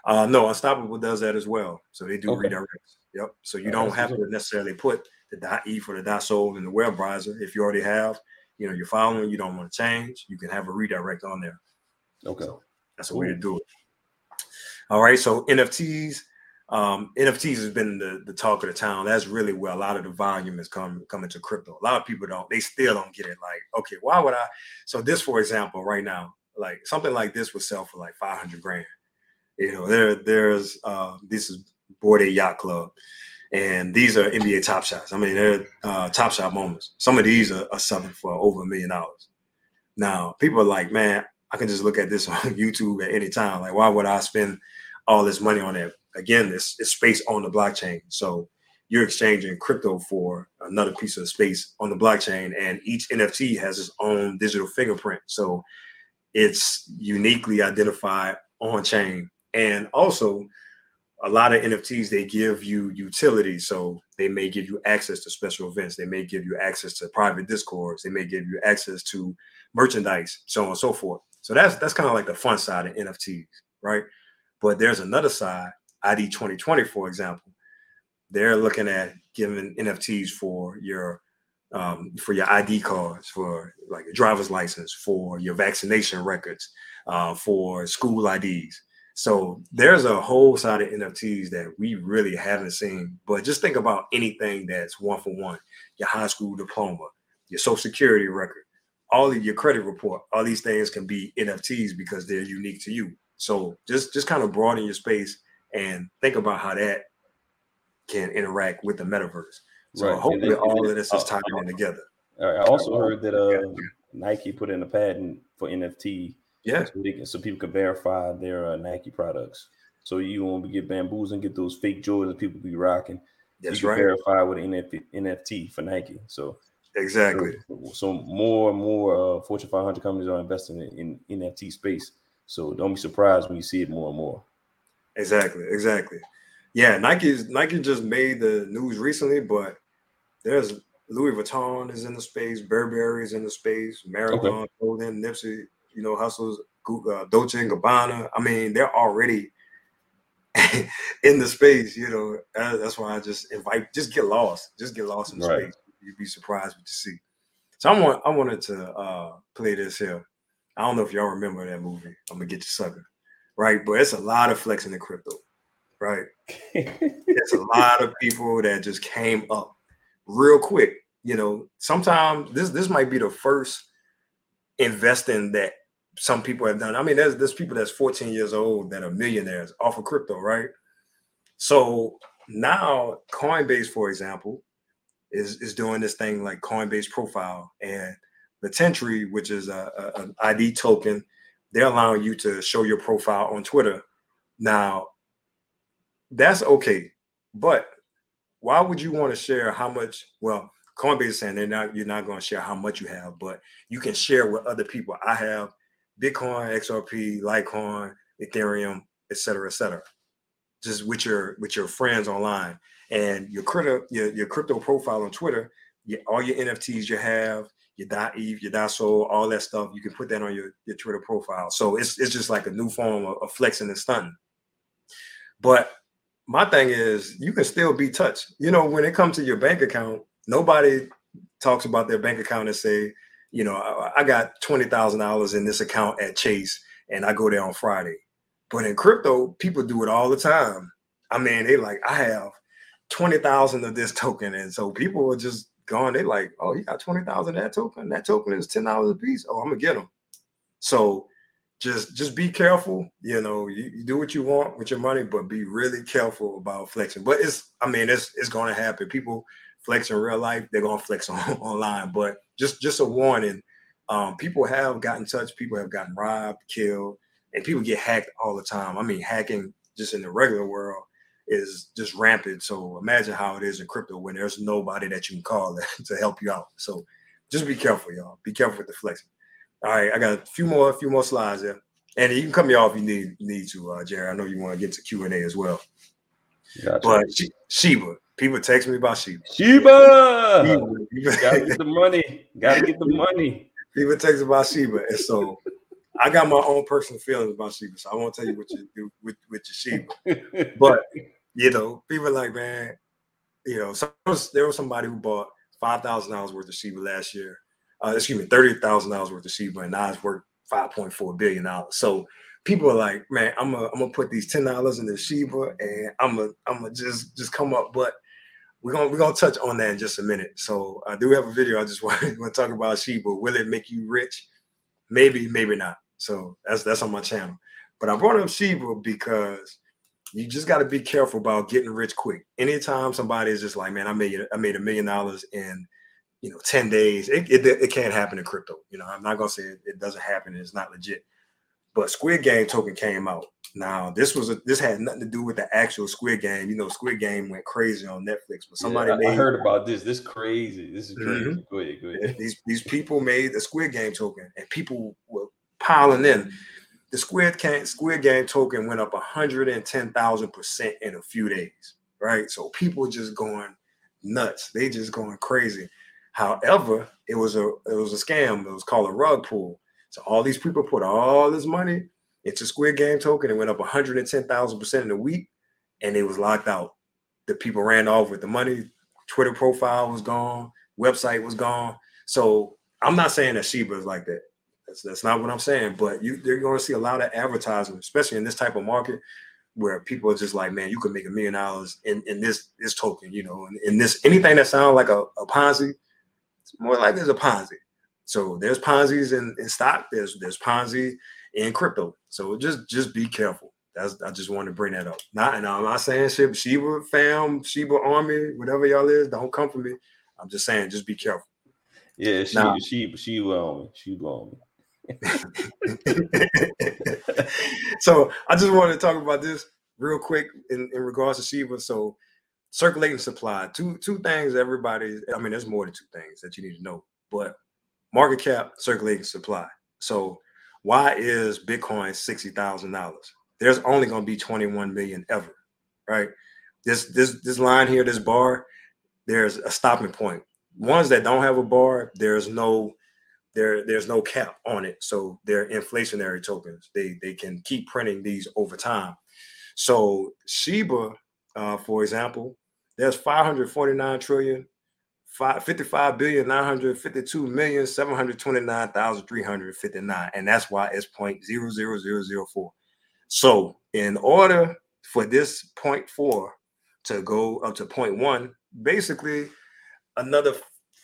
Uh, no, Unstoppable does that as well. So they do okay. redirects. Yep. So you don't have to necessarily put the dot .e for the dot .sol in the web browser. If you already have, you know, you're following, you don't want to change, you can have a redirect on there. Okay. So that's a way to do it. All right. So NFTs, um, NFTs has been the, the talk of the town. That's really where a lot of the volume is coming coming to crypto. A lot of people don't, they still don't get it. Like, okay, why would I? So this, for example, right now, like something like this would sell for like 500 grand. You know, there there's uh, this is Bored Ape Yacht Club, and these are NBA top shots. I mean, they're uh, top shot moments. Some of these are, are selling for over a million dollars. Now, people are like, man, I can just look at this on YouTube at any time. Like, why would I spend all this money on it? Again, it's, it's space on the blockchain. So you're exchanging crypto for another piece of space on the blockchain, and each NFT has its own digital fingerprint. So it's uniquely identified on chain. And also, a lot of NFTs they give you utility, so they may give you access to special events. They may give you access to private discords. They may give you access to merchandise, so on and so forth. So that's that's kind of like the fun side of NFTs, right? But there's another side, ID 2020, for example. They're looking at giving NFTs for your um, for your ID cards, for like a driver's license, for your vaccination records, uh, for school IDs. So there's a whole side of NFTs that we really haven't seen. But just think about anything that's one for one: your high school diploma, your social security record, all of your credit report. All these things can be NFTs because they're unique to you. So just just kind of broaden your space and think about how that can interact with the metaverse. So right. hopefully all of this is tied in together. I also heard that uh, Nike put in a patent for NFT. Yeah. So, can, so people can verify their uh, Nike products. So you won't get bamboozled and get those fake Jordans people be rocking. That's you right. Verify with an NFT, NFT for Nike. So exactly. So, so more and more uh, Fortune 500 companies are investing in, in NFT space. So don't be surprised when you see it more and more. Exactly. Exactly. Yeah, Nike's Nike just made the news recently, but there's Louis Vuitton is in the space, Burberry is in the space, Marathon okay. Clothing, Nipsey, you know, Hussle's, uh, Dolce and Gabbana. I mean, they're already in the space. You know, that's why I just invite, just get lost, just get lost in the right. space. You'd be surprised what you see. So I want, I wanted to uh, play this here. I don't know if y'all remember that movie. I'm gonna get you sucker, right? But it's a lot of flexing in the crypto, right? it's a lot of people that just came up real quick. You know, sometimes this this might be the first investing that some people have done. I mean, there's there's people that's 14 years old that are millionaires off of crypto, right? So now Coinbase, for example, is is doing this thing like Coinbase profile and the Tentry, which is a, a, an ID token, they're allowing you to show your profile on Twitter. Now, that's okay, but why would you want to share how much? Well, Coinbase is saying they're not you're not going to share how much you have, but you can share with other people. I have Bitcoin, XRP, Litecoin, Ethereum, et cetera, et cetera. Just with your with your friends online and your crypto your, your crypto profile on Twitter, your, all your NFTs you have, your dot ETH, your dot Sol, all that stuff, you can put that on your, your Twitter profile. So it's it's just like a new form of, of flexing and stunting. But my thing is you can still be touched. You know, when it comes to your bank account, nobody talks about their bank account and say, you know, I, I got twenty thousand dollars in this account at Chase, and I go there on Friday. But in crypto, people do it all the time. I mean, they like, I have twenty thousand of this token, and so people are just going. They like, oh, you got twenty thousand that token. That token is ten dollars a piece. Oh, I'm gonna get them. So just just be careful. You know, you, you, do what you want with your money, but be really careful about flexing. But it's, I mean, it's it's to happen. People flex in real life, they're gonna flex on, online. But just just a warning. Um, people have gotten touched, people have gotten robbed, killed, and people get hacked all the time. I mean, hacking just in the regular world is just rampant. So imagine how it is in crypto when there's nobody that you can call to help you out. So just be careful, y'all. Be careful with the flexing. All right, I got a few more, a few more slides there, and you can cut me off if you need need to, uh, Jerry. I know you want to get to Q and A as well. Gotcha. But Shiba, People text me about Sheba. Shiba. Shiba. Gotta get the money. Gotta get the money. People text about Shiba, And so I got my own personal feelings about Shiba, So I won't tell you what you do with, with your Shiba. but you know, people like, man, you know, so there was somebody who bought five thousand dollars worth of Sheba last year. Uh, excuse me, thirty thousand dollars worth of Shiba, and now it's worth five point four billion dollars. So people are like, man, I'm gonna I'm gonna put these ten dollars in the Shiba, and I'm gonna I'm gonna just just come up. But we're gonna we're gonna touch on that in just a minute. So I do have a video. I just want, to talk about Shiba. Will it make you rich? Maybe, maybe not. So that's that's on my channel. But I brought up Shiba because you just got to be careful about getting rich quick. Anytime somebody is just like, man, I made I made a million dollars in you know 10 days, it, it, it can't happen in crypto. You know, I'm not gonna say it, it doesn't happen. It's not legit. But Squid Game token came out. Now this was a, this had nothing to do with the actual Squid Game. You know, Squid Game went crazy on Netflix, but somebody yeah, made, I heard about this. This crazy. This is crazy. Mm-hmm. Go ahead, go ahead. These these people made the Squid Game token, and people were piling in. The Squid Game Squid Game token went up 110,000 percent in a few days. Right, so people just going nuts. They just going crazy. However, it was a it was a scam. It was called a rug pull. So all these people put all this money into Squid Game token. It went up 110,000% in a week and it was locked out. The people ran off with the money. Twitter profile was gone. Website was gone. So I'm not saying that Shiba is like that. That's, that's not what I'm saying. But you, you're going to see a lot of advertising, especially in this type of market where people are just like, man, you could make a million dollars in, in this this token, you know, and in this anything that sounds like a, a Ponzi, it's more like it's a Ponzi. So there's Ponzi's in, in stock. There's there's Ponzi in crypto. So just just be careful. That's I just wanted to bring that up. Not and I'm not saying Shiba, Shiba fam, Shiba army, whatever y'all is, don't come for me. I'm just saying, just be careful. Yeah, Shiba, now, on me, Shiba on me. so I just wanted to talk about this real quick in, in regards to Shiba. So circulating supply, two two things everybody, I mean, there's more than two things that you need to know, but market cap, circulating supply. So why is Bitcoin sixty thousand dollars? There's only going to be twenty one million ever, right? This this this line here, this bar, there's a stopping point. Ones that don't have a bar, there's no there there's no cap on it, so they're inflationary tokens. They they can keep printing these over time. So Shiba, uh, for example, there's 549 trillion 55 billion 952 million 729,359 and that's why it's 0.00004 so in order for this 0.4 to go up to 0.1 basically another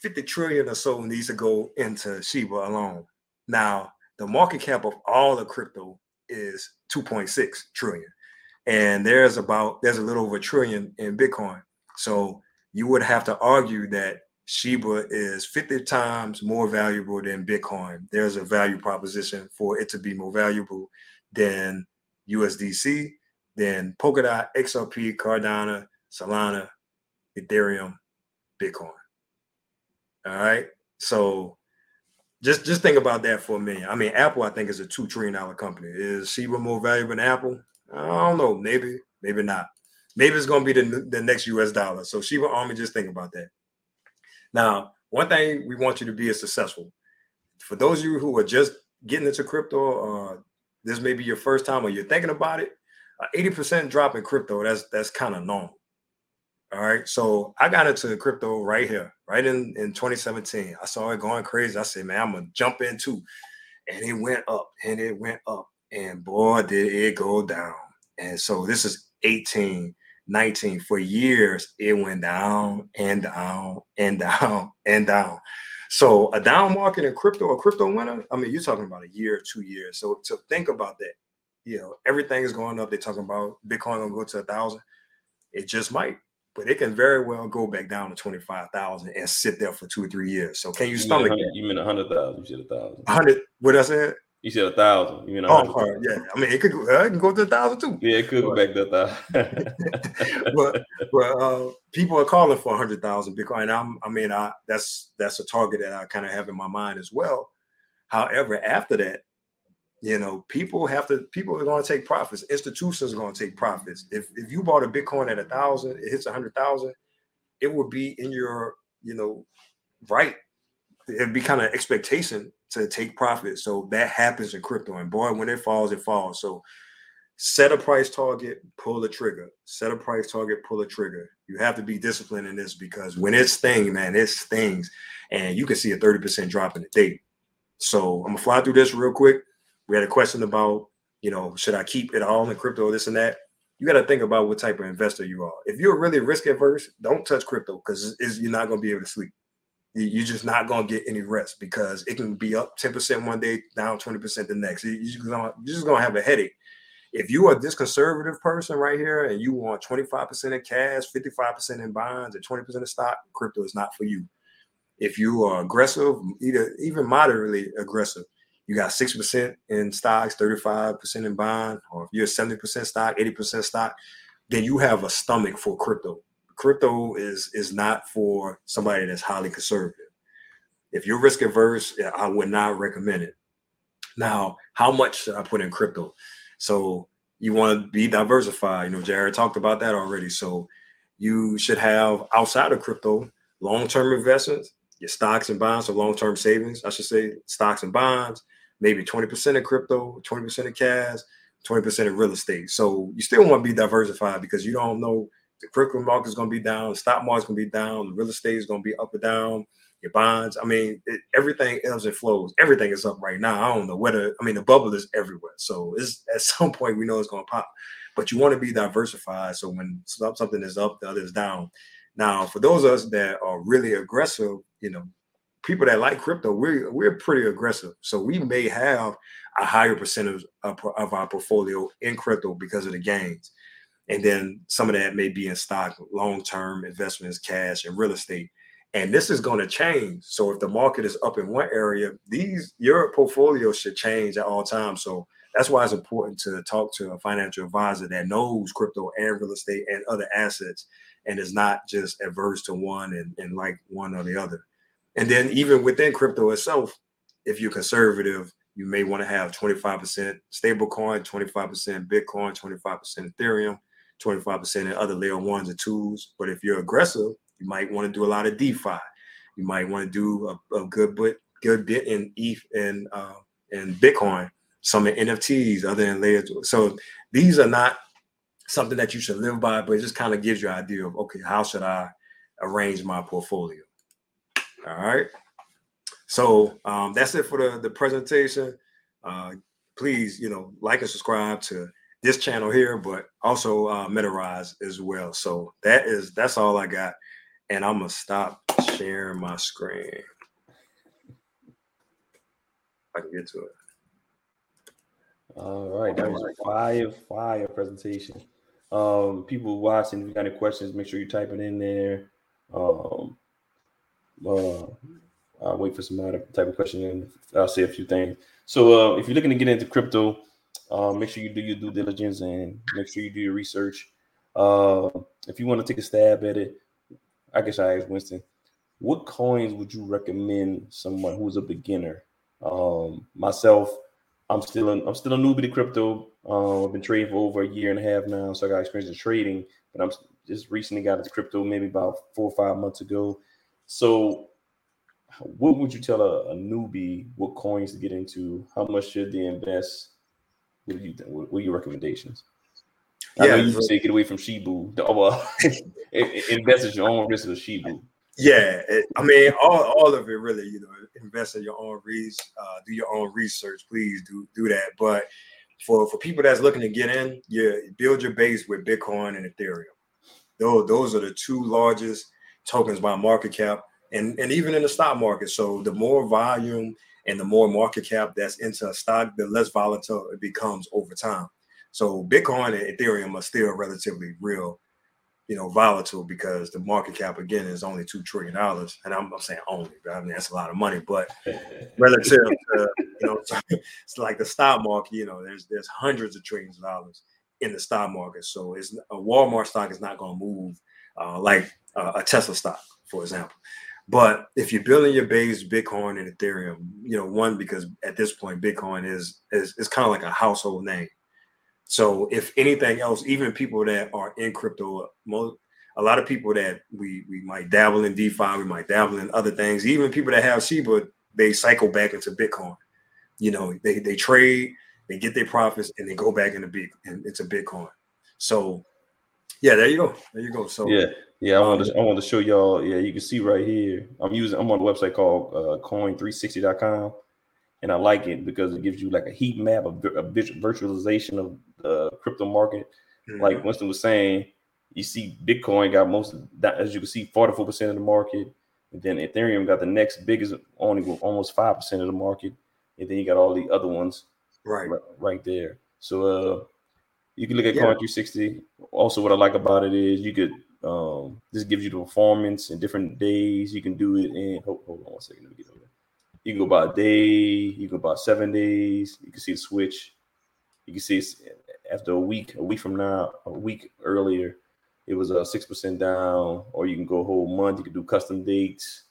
50 trillion or so needs to go into Shiba alone. Now the market cap of all the crypto is 2.6 trillion and there's about there's a little over a trillion in bitcoin so you would have to argue that Shiba is 50 times more valuable than Bitcoin. There's a value proposition for it to be more valuable than USDC, than Polkadot, XRP, Cardano, Solana, Ethereum, Bitcoin. All right. So just just think about that for a minute. I mean, Apple, I think, is a two trillion dollar company. Is Shiba more valuable than Apple? I don't know. Maybe, maybe not. Maybe it's going to be the, the next US dollar. So Shiba Army, just think about that. Now, one thing we want you to be is successful. For those of you who are just getting into crypto, uh, this may be your first time or you're thinking about it. 80% drop in crypto, that's that's kind of normal. All right. So I got into crypto right here, right in, in 2017. I saw it going crazy. I said, man, I'm gonna jump in too. And it went up and it went up. And boy, did it go down. And so this is 18, 19. For years, it went down and down and down and down. So a down market in crypto, a crypto winter, I mean, you're talking about a year, two years. So to think about that, you know, everything is going up. They're talking about Bitcoin gonna go to a thousand. It just might, but it can very well go back down to 25,000 and sit there for two or three years. So can you, stomach You mean a hundred thousand? You said a thousand. Hundred, what I said? You said a thousand. You know. Oh, yeah. I mean, it could go, it can go to a thousand too. Yeah, it could but, go back to a thousand. but but uh, people are calling for a hundred thousand Bitcoin. I'm, I mean, I that's that's a target that I kind of have in my mind as well. However, after that, you know, people have to. People are going to take profits. Institutions are going to take profits. If if you bought a Bitcoin at a thousand, it hits a hundred thousand, it would be in your you know right. It'd be kind of expectation to take profit. So that happens in crypto. And boy, when it falls, it falls. So set a price target, pull the trigger. Set a price target, pull the trigger. You have to be disciplined in this because when it's thing, man, it's things. And you can see a 30% drop in a day. So I'm gonna fly through this real quick. We had a question about, you know, should I keep it all in crypto, or this and that? You got to think about what type of investor you are. If you're really risk averse, don't touch crypto because you're not going to be able to sleep you're just not to get any rest because it can be up 10% one day, down 20% the next. You're just going to have a headache. If you are this conservative person right here and you want 25% in cash, 55% in bonds, and 20% of stock, crypto is not for you. If you are aggressive, either even moderately aggressive, you got 6% in stocks, 35% in bond, or if you're 70% stock, 80% stock, then you have a stomach for crypto crypto is is not for somebody that's highly conservative. If you're risk averse, I would not recommend it. Now, how much should I put in crypto? So you want to be diversified. You know, Jared talked about that already. So you should have outside of crypto long-term investments, your stocks and bonds, or long-term savings. I should say stocks and bonds, maybe 20% of crypto, 20% of cash, 20% of real estate. So you still want to be diversified because you don't know the crypto market is going to be down, stock market is going to be down, real estate is going to be up or down, your bonds. I mean, it, everything ebbs and flows. Everything is up right now. I don't know whether, I mean, the bubble is everywhere. So it's at some point we know it's going to pop, but you want to be diversified. So when something is up, the other is down. Now, for those of us that are really aggressive, you know, people that like crypto, we're we're pretty aggressive. So we may have a higher percentage of, of our portfolio in crypto because of the gains. And then some of that may be in stock, long term investments, cash, and real estate. And this is going to change. So if the market is up in one area, these your portfolio should change at all times. So that's why it's important to talk to a financial advisor that knows crypto and real estate and other assets and is not just adverse to one and, and like one or the other. And then even within crypto itself, if you're conservative, you may want to have 25% stablecoin, 25% Bitcoin, 25% Ethereum, 25% in other layer ones and twos. But if you're aggressive, you might want to do a lot of DeFi. You might want to do a, a good bit, good bit in ETH and uh, and Bitcoin, some in NFTs, other than layers. So these are not something that you should live by, but it just kind of gives you an idea of okay, how should I arrange my portfolio? All right. So um, that's it for the, the presentation. Uh, please, you know, like and subscribe to this channel here, but also uh, Metarize as well. So that is that's all I got, and I'm gonna stop sharing my screen. I can get to it. All right, that was a fire, fire presentation. Um, people watching, if you got any questions, make sure you type it in there. Um, uh, I'll wait for some other type of question and I'll say a few things. So, uh, if you're looking to get into crypto, uh, make sure you do your due diligence and make sure you do your research. Uh, if you want to take a stab at it, I guess I ask Winston. what coins would you recommend someone who's a beginner? Um, myself, I'm still in, I'm still a newbie to crypto. Uh, I've been trading for over a year and a half now, so I got experience in trading. But I'm just recently got into crypto, maybe about four or five months ago. So, what would you tell a, a newbie what coins to get into? How much should they invest? What you? What, what are your recommendations? I yeah, know you say get away from Shibu. Well, invest at your own risk of Shibu. Yeah, it, I mean, all, all of it really, you know, invest in your own research, uh, do your own research. Please do do that. But for for people that's looking to get in, yeah, build your base with Bitcoin and Ethereum. Those those are the two largest tokens by market cap, and and even in the stock market. So the more volume and the more market cap that's into a stock, the less volatile it becomes over time. So Bitcoin and Ethereum are still relatively real you know, volatile because the market cap again is only two trillion dollars, and I'm, I'm, saying only, but I mean that's a lot of money. But relative to you know, it's like the stock market. You know, there's there's hundreds of trillions of dollars in the stock market, so it's a Walmart stock is not going to move uh, like uh, a Tesla stock, for example. But if you're building your base Bitcoin and Ethereum, you know, one because at this point Bitcoin is is, is kind of like a household name. So if anything else, even people that are in crypto, most a lot of people that we we might dabble in DeFi, we might dabble in other things. Even people that have Shiba, they cycle back into Bitcoin. You know, they they trade, they get their profits, and they go back into big into Bitcoin. So yeah, there you go. There you go. So yeah, yeah. I want to I want to show y'all. Yeah, you can see right here. I'm using. I'm on a website called uh, Coin360.com and I like it because it gives you like a heat map, a, a virtualization of the crypto market. Mm-hmm. Like Winston was saying, you see Bitcoin got most of that, as you can see, 44% of the market. And then Ethereum got the next biggest, only with almost 5% of the market. And then you got all the other ones right right, right there. So uh you can look at yeah. Coin 360. Also, what I like about it is you could um this gives you the performance in different days. You can do it in hold, hold on one second, let me get over you can go by a day, you can go by seven days. You can see the switch. You can see it's after a week, a week from now, a week earlier, it was a six percent down. Or you can go a whole month. You can do custom dates.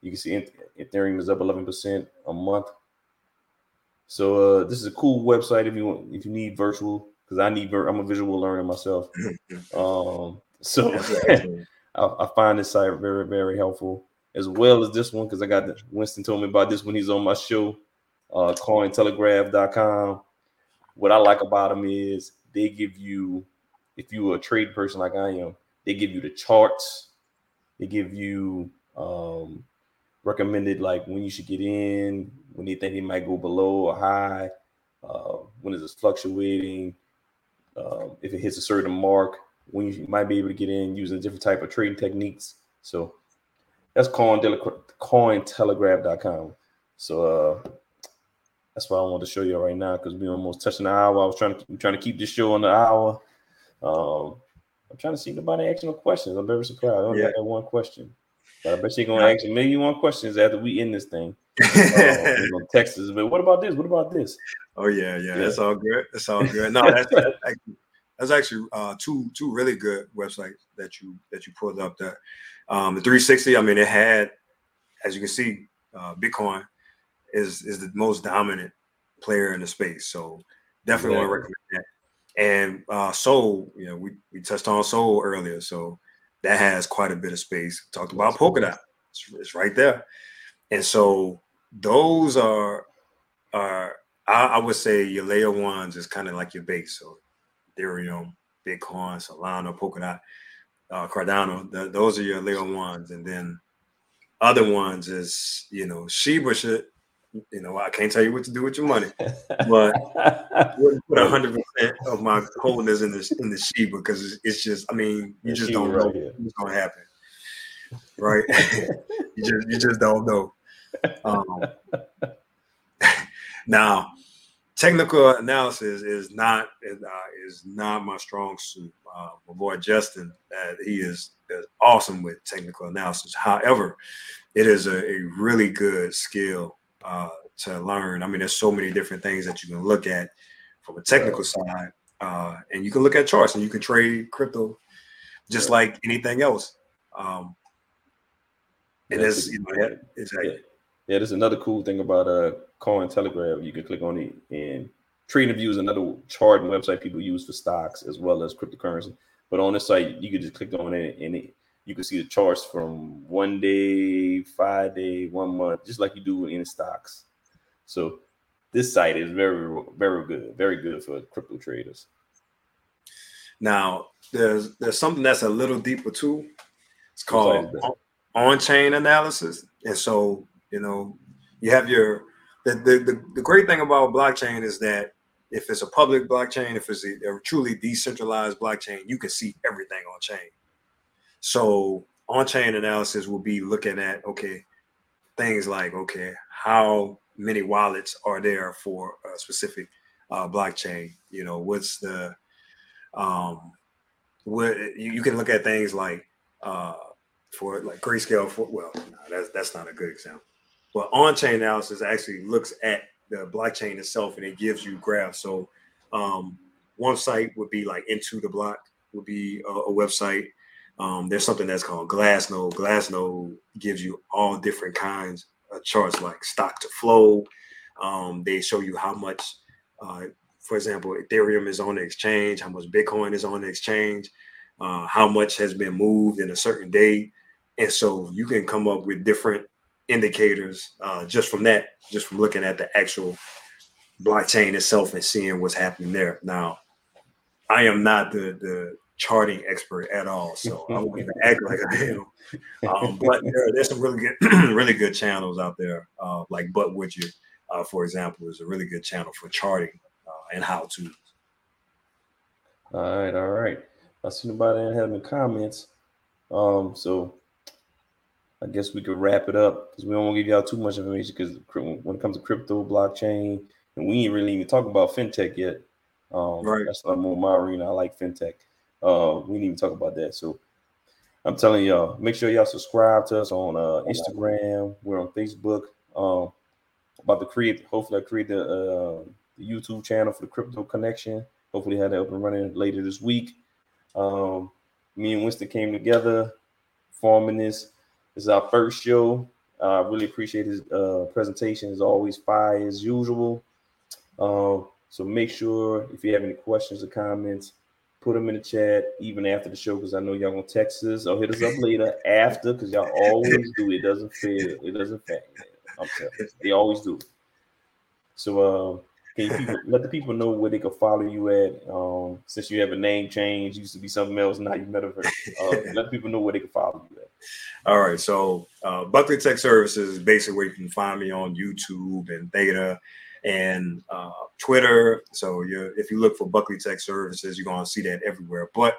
You can see Ethereum is up eleven percent a month. So uh, this is a cool website if you want, if you need virtual because I need I'm a visual learner myself. um, so I, I find this site very very helpful as well as this one because I got the, Winston told me about this when he's on my show, uh, cointelegraph.com. What I like about them is they give you, if you're a trade person like I am, they give you the charts, they give you um, recommended like when you should get in, when they think it might go below or high, uh, when is it fluctuating, uh, if it hits a certain mark, when you might be able to get in using different type of trading techniques. So that's cointelegraph.com. So uh, that's what I want to show you right now because we almost touching the hour. I was trying to keep, trying to keep this show on the hour. Um, I'm trying to see nobody asking no questions. I'm very surprised. I only yeah. got that one question. But I bet you're gonna ask maybe one questions after we end this thing. uh, text us, but what about this? What about this? Oh yeah, yeah, yeah. that's all good. That's all good. No, that's, actually, that's actually uh, two two really good websites that you that you pulled up there. Um, the 360, I mean, it had, as you can see, uh, Bitcoin is is the most dominant player in the space. So definitely yeah. want to recommend that. And uh, Sol, you know, we, we touched on Sol earlier, so that has quite a bit of space. Talked about Polkadot, it's, it's right there. And so those are are I, I would say your layer ones is kind of like your base. So Ethereum, Bitcoin, Solana, Polkadot uh, Cardano. The, those are your layer ones, and then other ones is you know Shiba should. You know, I can't tell you what to do with your money, but wouldn't put hundred percent of my holdings in the in the Shiba because it's, it's, just. I mean, you just don't know what's going to happen, right? you just you just don't know. Um, now, technical analysis is not uh, is not my strong suit. Uh, my boy Justin, uh, he is, is, awesome with technical analysis. However, it is a, a really good skill uh, to learn. I mean, there's so many different things that you can look at from a technical side, uh, and you can look at charts and you can trade crypto just like anything else. Um, And that's you know, yeah, exactly. Yeah. yeah, there's another cool thing about uh Cointelegraph. You can click on it and TradingView is another charting website people use for stocks as well as cryptocurrency. But on this site, you can just click on it and it, you can see the charts from one day, five day, one month, just like you do in stocks. So this site is very, very good, very good for crypto traders. Now, there's there's something that's a little deeper too. It's called on-chain analysis, and so you know you have your the, the the, the great thing about blockchain is that if it's a public blockchain, if it's a, a truly decentralized blockchain, you can see everything on chain. So on-chain analysis will be looking at okay things like okay how many wallets are there for a specific uh, blockchain? You know what's the um what you, you can look at things like uh for like grayscale for well no, that's that's not a good example. But on-chain analysis actually looks at the blockchain itself and it gives you graphs. So um one site would be like IntoTheBlock would be a, a website um, there's something that's called Glassnode. Glassnode gives you all different kinds of charts, like stock to flow. Um, they show you how much, uh, for example, Ethereum is on the exchange, how much Bitcoin is on the exchange, uh, how much has been moved in a certain day, and so you can come up with different indicators uh, just from that, just from looking at the actual blockchain itself and seeing what's happening there. Now, I am not the the charting expert at all, so I won't even act like I am. Um, but there, there's some really good, really good channels out there, uh, like Butt Widget, uh, for example, is a really good channel for charting uh, and how to. All right, all right. I see nobody have any comments. Um, so I guess we could wrap it up because we don't want to give y'all too much information because when it comes to crypto, blockchain, and we ain't really even talking about fintech yet. Um, right. That's more my arena. I like fintech. Uh, we didn't even talk about that. So I'm telling y'all, make sure y'all subscribe to us on uh, Instagram. We're on Facebook. Um, about to create, hopefully, I create the, uh, the YouTube channel for the Crypto Connection. Hopefully, have that up and running later this week. Um, me and Winston came together forming this. This is our first show. I uh, really appreciate his uh, presentation. As always, fire as usual. Um, so make sure if you have any questions or comments, put them in the chat even after the show because I know y'all gonna text us or hit us up later after because y'all always do. It doesn't fail. It doesn't fail. I'm telling you, they always do. So uh, can you let the people know where they can follow you at? Um, since you have a name change, used to be something else, now you metaverse. Uh, let people know where they can follow you at. All right, so uh, Buckley Tech Services is basically where you can find me on YouTube and Theta and uh, Twitter. So if you look for Buckley Tech Services, you're going to see that everywhere. But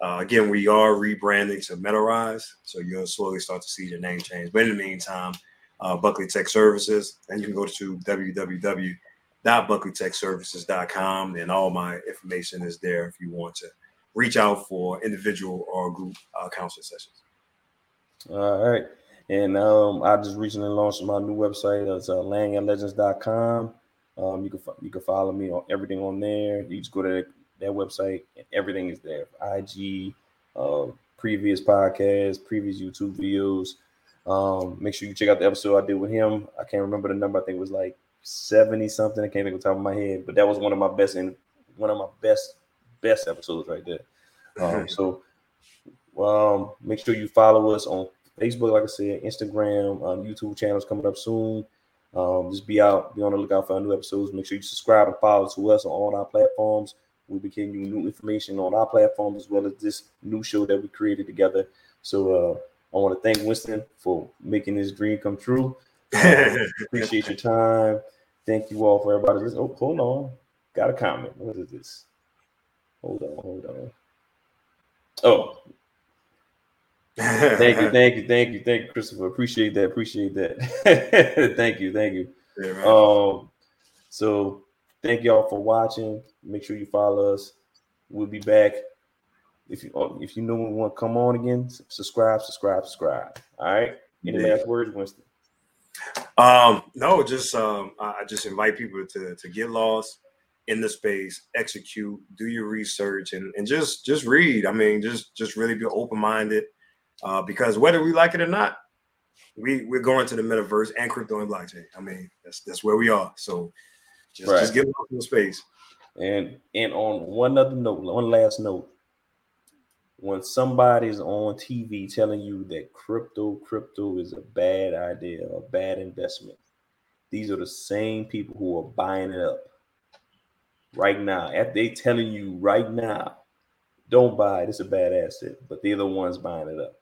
uh, again, we are rebranding to Metarize, so you'll slowly start to see the name change. But in the meantime, uh, Buckley Tech Services, and you can go to www.buckleytechservices.com, and all my information is there if you want to reach out for individual or group uh, counseling sessions. All right. And um, I just recently launched my new website. It's uh, lagniappelegends.com. Um, you can you can follow me on everything on there. You just go to that, that website, and everything is there. IG, uh, previous podcasts, previous YouTube videos. Um, make sure you check out the episode I did with him. I can't remember the number. I think it was like 70 something. I can't think of the top of my head, but that was one of my best and one of my best best episodes right there. Um, so um, make sure you follow us on Facebook, like I said, Instagram, um, YouTube channels coming up soon. Um, just be out, be on the lookout for our new episodes. Make sure you subscribe and follow to us on all our platforms. We'll be giving you new information on our platforms as well as this new show that we created together. So uh, I want to thank Winston for making this dream come true. Uh, appreciate your time. Thank you all for everybody. Oh, hold on. Got a comment. What is this? Hold on, hold on. Oh, thank you, thank you, thank you, thank you, Christopher. Appreciate that. Appreciate that. thank you, thank you. Yeah. Um, so thank y'all for watching. Make sure you follow us. We'll be back. If you oh, if you know we want to come on again, subscribe, subscribe, subscribe. All right. Any yeah. last words, Winston? Um, no, just um, I just invite people to to get lost in the space, execute, do your research, and and just just read. I mean, just just really be open minded uh, because whether we like it or not, we we're going to the metaverse and crypto and blockchain. I mean, that's that's where we are. So just, Right. just give them some space. And and on one other note, one last note, when somebody's on TV telling you that crypto, crypto is a bad idea, a bad investment, these are the same people who are buying it up right now. If they telling you right now, don't buy it, it's a bad asset, but they're the ones buying it up.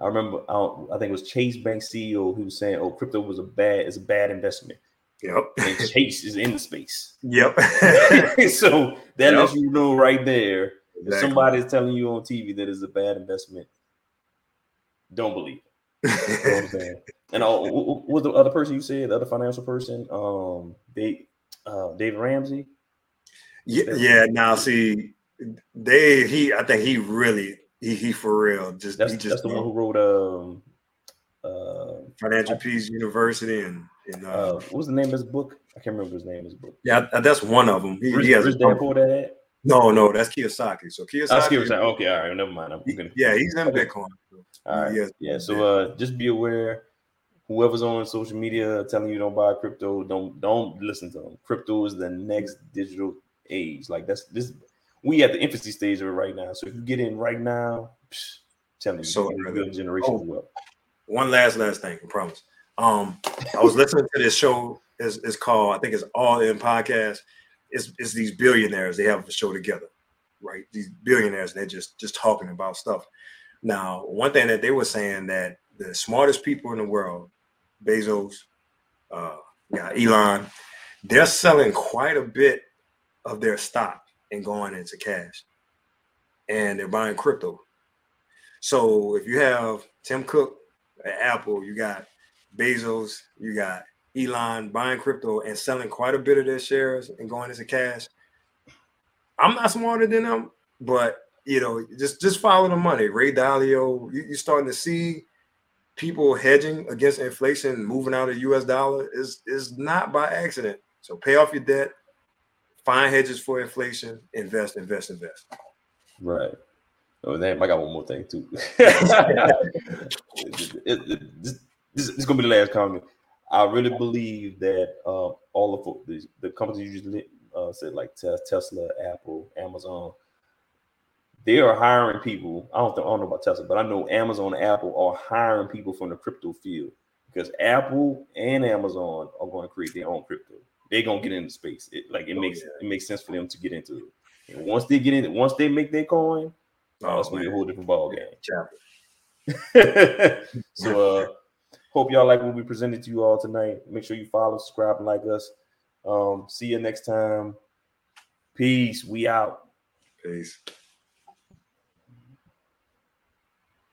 I remember, I, I think it was Chase Bank CEO who was saying, "Oh, crypto was a bad, it's a bad investment," Yep. and Chase is in the space. yep. so that Yep. lets you know right there. If Exactly. somebody's telling you on TV that it's a bad investment, don't believe. It. You know what I'm saying? And uh, what was the other person you said? The other financial person? Um, they, uh, David Ramsey. yeah, yeah. Now see, they he I think he really he he for real. Just That's he just that's the one who wrote um, uh, Financial Peace University and and uh, uh, what was the name of his book? I can't remember his name his book. yeah, that's one of them. He, Rich, he has a Rich Dad Poor Dad. no, no, that's Kiyosaki. So Kiyosaki, I skipped that. Okay, all right, never mind. I'm gonna. yeah, he's in Okay. Bitcoin. All right. Yes. Yeah. So uh just be aware. Whoever's on social media telling you don't buy crypto, don't don't listen to them. Crypto is the next digital age. Like that's this we at the infancy stage of it right now. So if you get in right now, psh, telling you, So you're early. building generation Oh. as well. one last last thing, I promise. Um, I was listening to this show. It's, it's called, I think it's All In Podcast. It's, it's these billionaires. They have a show together, right? These billionaires, they're just just talking about stuff. Now, one thing that they were saying that the smartest people in the world, Bezos, uh, yeah, Elon, they're selling quite a bit of their stock and going into cash, and they're buying crypto. So if you have Tim Cook at Apple, you got Bezos, you got Elon buying crypto and selling quite a bit of their shares and going into cash. I'm not smarter than them, but you know, just just follow the money. Ray Dalio, you, you're starting to see people hedging against inflation, moving out of US dollar is is not by accident. So pay off your debt, find hedges for inflation, invest, invest, invest. Right. Oh, damn, I got one more thing too. It- it- it- this, this, is gonna be the last comment. I really believe that uh, all of the, the companies you just uh, said, like Tesla, Apple, Amazon, they are hiring people. I don't, think, I don't know about Tesla, but I know Amazon and Apple are hiring people from the crypto field because Apple and Amazon are going to create their own crypto. They're gonna get into space. It, like it Oh, makes yeah. it makes sense for them to get into it. And once they get in, once they make their coin, oh, it's Oh, gonna be a whole different ball game. So uh hope y'all like what we presented to you all tonight. Make sure you follow, subscribe, and like us. Um, see you next time. Peace. We out. Peace.